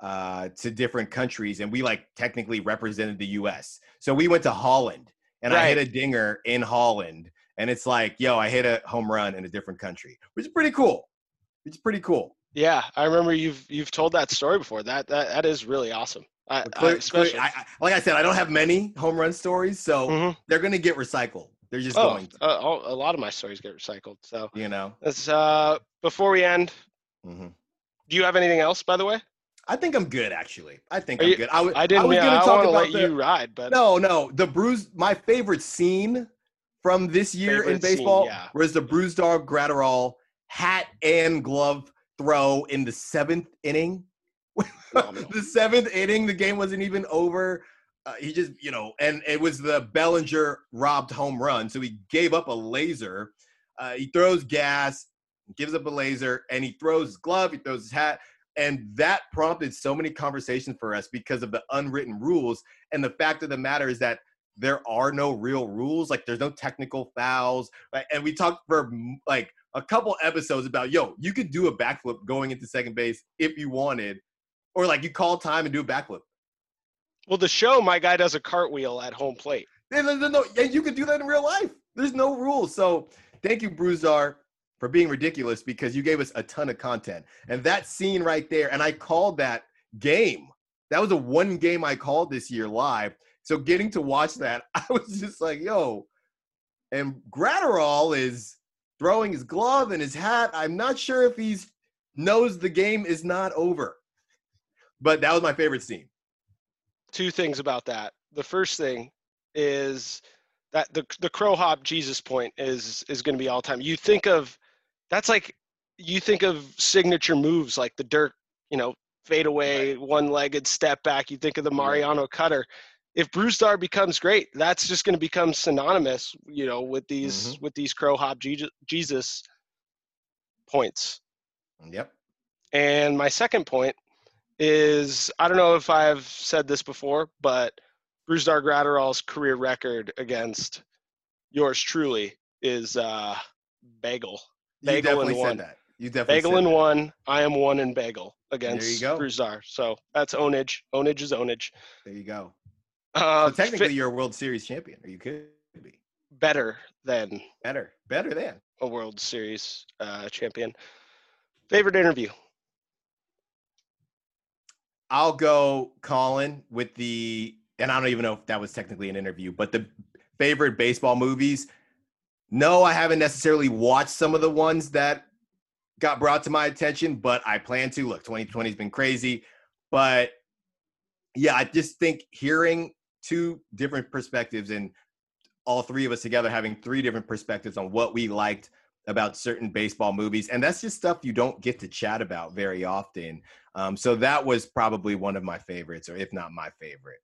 Speaker 6: uh, to different countries, and we like technically represented the U.S. So we went to Holland, and I hit a dinger in Holland, and it's like, yo, I hit a home run in a different country, which is pretty cool. It's pretty cool.
Speaker 2: Yeah, I remember you've you've told that story before. That that that is really awesome. I,
Speaker 6: But
Speaker 2: I
Speaker 6: clear-
Speaker 2: especially.
Speaker 6: I- like I said, I don't have many home run stories, so
Speaker 2: Mhm.
Speaker 6: they're gonna get recycled. They're just
Speaker 2: Oh,
Speaker 6: going to,
Speaker 2: uh, all- a lot of my stories get recycled. So
Speaker 6: you know.
Speaker 2: let's uh before we end,
Speaker 6: Mhm.
Speaker 2: Do you have anything else by the way?
Speaker 6: I think I'm good, actually. I think
Speaker 2: Are
Speaker 6: I'm
Speaker 2: you-
Speaker 6: good. I, w-
Speaker 2: I didn't.
Speaker 6: was
Speaker 2: yeah,
Speaker 6: gonna
Speaker 2: I
Speaker 6: talk
Speaker 2: want to
Speaker 6: about
Speaker 2: let
Speaker 6: the,
Speaker 2: you ride, but
Speaker 6: No, no, the bruise. My favorite scene from this year in
Speaker 2: Favorite scene,
Speaker 6: baseball
Speaker 2: yeah.
Speaker 6: was the Brusdar Graterol hat and glove throw in the seventh inning. The seventh inning, the game wasn't even over. Uh, he just, you know, and it was the Bellinger robbed home run. So he gave up a laser. Uh, he throws gas, gives up a laser, and he throws his glove, he throws his hat. And that prompted so many conversations for us because of the unwritten rules. And the fact of the matter is that there are no real rules. Like there's no technical fouls. Like, and we talked for like a couple episodes about, yo, you could do a backflip going into second base if you wanted, or like you call time and do a backflip.
Speaker 2: well, the show, my guy does a cartwheel at home plate.
Speaker 6: No, no, no, and you could do that in real life. There's no rules. So thank you, Brusdar, for being ridiculous because you gave us a ton of content. And that scene right there, and I called that game. That was a one game I called this year live. So getting to watch that, I was just like, yo. And Graterol is throwing his glove and his hat. I'm not sure if he's knows the game is not over. But that was my favorite scene.
Speaker 2: Two things about that. The first thing is that the the crow hop Jesus point is is going to be all time. You think of that's like you think of signature moves like the Dirk, you know, fade away, one-legged step back. You think of the Mariano cutter. If Brusdar becomes great, that's just going to become synonymous, you know, with these with these crow hop Jesus, Jesus points.
Speaker 6: Yep.
Speaker 2: And my second point is I don't know if I've said this before, but Bruce Dar Graterol's career record against yours truly is uh, bagel.
Speaker 6: You
Speaker 2: Bagel and
Speaker 6: definitely
Speaker 2: one.
Speaker 6: said that. You definitely
Speaker 2: Bagel and one. I am one in bagel against
Speaker 6: you
Speaker 2: Dar. So that's ownage. Ownage is ownage.
Speaker 6: There you go.
Speaker 2: Uh,
Speaker 6: so technically,
Speaker 2: fit
Speaker 6: you're a World Series champion, or you could be
Speaker 2: better than
Speaker 6: better, better than.
Speaker 2: a World Series uh, champion. Favorite interview?
Speaker 6: I'll go Colin with the, and I don't even know if that was technically an interview, but the favorite baseball movies. No, I haven't necessarily watched some of the ones that got brought to my attention, but I plan to. Look, 2020 has been crazy, but yeah, I just think hearing two different perspectives and all three of us together having three different perspectives on what we liked about certain baseball movies, and that's just stuff you don't get to chat about very often. Um, so that was probably one of my favorites, or if not my favorite.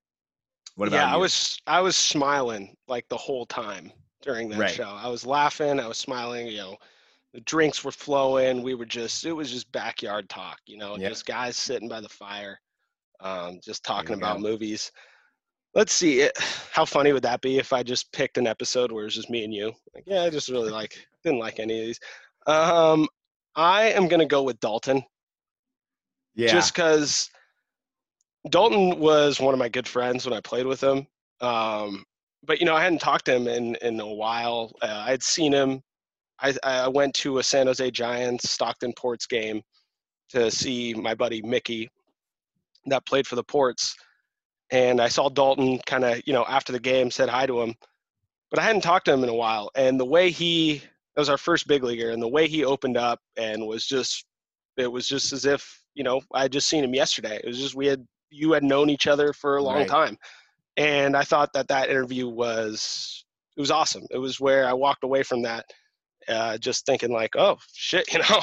Speaker 6: What about
Speaker 2: yeah, I was I was smiling like the whole time during that
Speaker 6: Right.
Speaker 2: show. I was laughing, I was smiling, you know. The drinks were flowing. We were just it was just backyard talk, you know, just guys sitting by the fire, um, just talking about
Speaker 6: go.
Speaker 2: movies. let's see it, how funny would that be if i just picked an episode where it's just me and you like yeah i just really like didn't like any of these um i am gonna go with dalton
Speaker 6: Yeah.
Speaker 2: just because dalton was one of my good friends when i played with him um but you know i hadn't talked to him in in a while uh, i'd seen him I, I went to a san jose giants stockton ports game to see my buddy mickey that played for the ports and I saw Dalton kind of, you know, after the game said hi to him, but I hadn't talked to him in a while. And the way he, that was our first big leaguer, and the way he opened up and was just, it was just as if, you know, I had just seen him yesterday. It was just, we had, you had known each other for a long
Speaker 6: Right.
Speaker 2: time. And I thought that that interview was, it was awesome. It was where I walked away from that uh, just thinking like, oh shit, you know,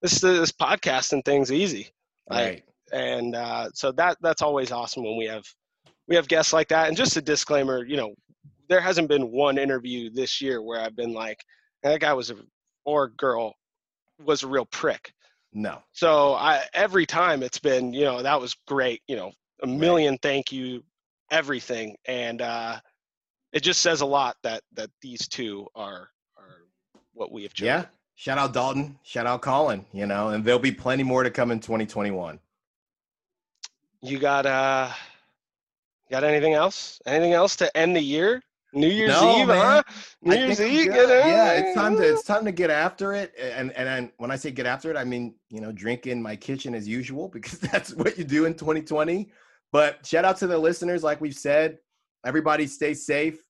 Speaker 2: this, this podcasting thing's easy like,
Speaker 6: right.
Speaker 2: and uh, so that that's always awesome when we have we have guests like that. And just a disclaimer, you know, there hasn't been one interview this year where I've been like, that guy was a or girl was a real prick.
Speaker 6: No.
Speaker 2: So I every time it's been, you know, that was great, you know, a million thank you, everything, and uh, it just says a lot that that these two are are what we have chosen.
Speaker 6: Yeah. Shout out Dalton. Shout out Colin. You know, and there'll be plenty more to come in 2021.
Speaker 2: You got uh got anything else? Anything else to end the year? New Year's
Speaker 6: No,
Speaker 2: Eve,
Speaker 6: man.
Speaker 2: huh? New
Speaker 6: I
Speaker 2: Year's Eve, get
Speaker 6: yeah, it's time to it's time to get after it. And and when I say get after it, I mean you know drink in my kitchen as usual because that's what you do in 2020. But shout out to the listeners, like we've said, everybody stay safe.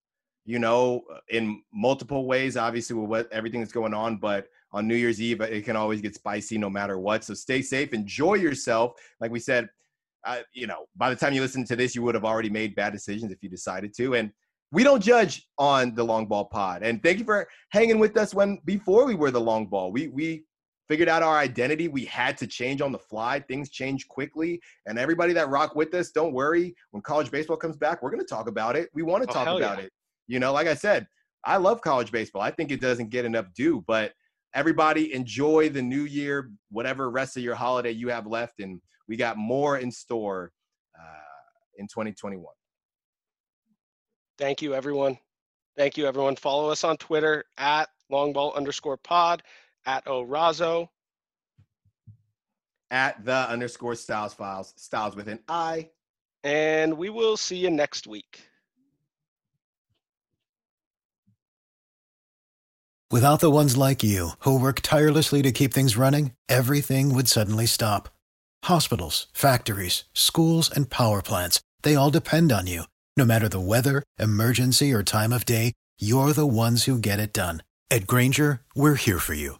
Speaker 6: You know, in multiple ways, obviously with what everything that's going on, but on New Year's Eve, it can always get spicy no matter what. So stay safe, enjoy yourself. Like we said, uh, you know, by the time you listen to this, you would have already made bad decisions if you decided to. And we don't judge on the long ball pod. And thank you for hanging with us when before we were the long ball. We we figured out our identity. We had to change on the fly. Things change quickly. And everybody that rock with us, don't worry. When college baseball comes back, we're gonna talk about it. We want to
Speaker 2: Oh,
Speaker 6: talk about
Speaker 2: yeah.
Speaker 6: it. You know, like I said, I love college baseball. I think it doesn't get enough due, but everybody enjoy the new year, whatever rest of your holiday you have left. And we got more in store uh, in 2021.
Speaker 2: Thank you, everyone. Thank you, everyone. Follow us on Twitter at longball underscore pod, at Orazo.
Speaker 6: At the underscore styles files, styles with an I.
Speaker 2: And we will see you next week.
Speaker 7: Without the ones like you, who work tirelessly to keep things running, everything would suddenly stop. Hospitals, factories, schools, and power plants, they all depend on you. No matter the weather, emergency, or time of day, you're the ones who get it done. At Grainger, we're here for you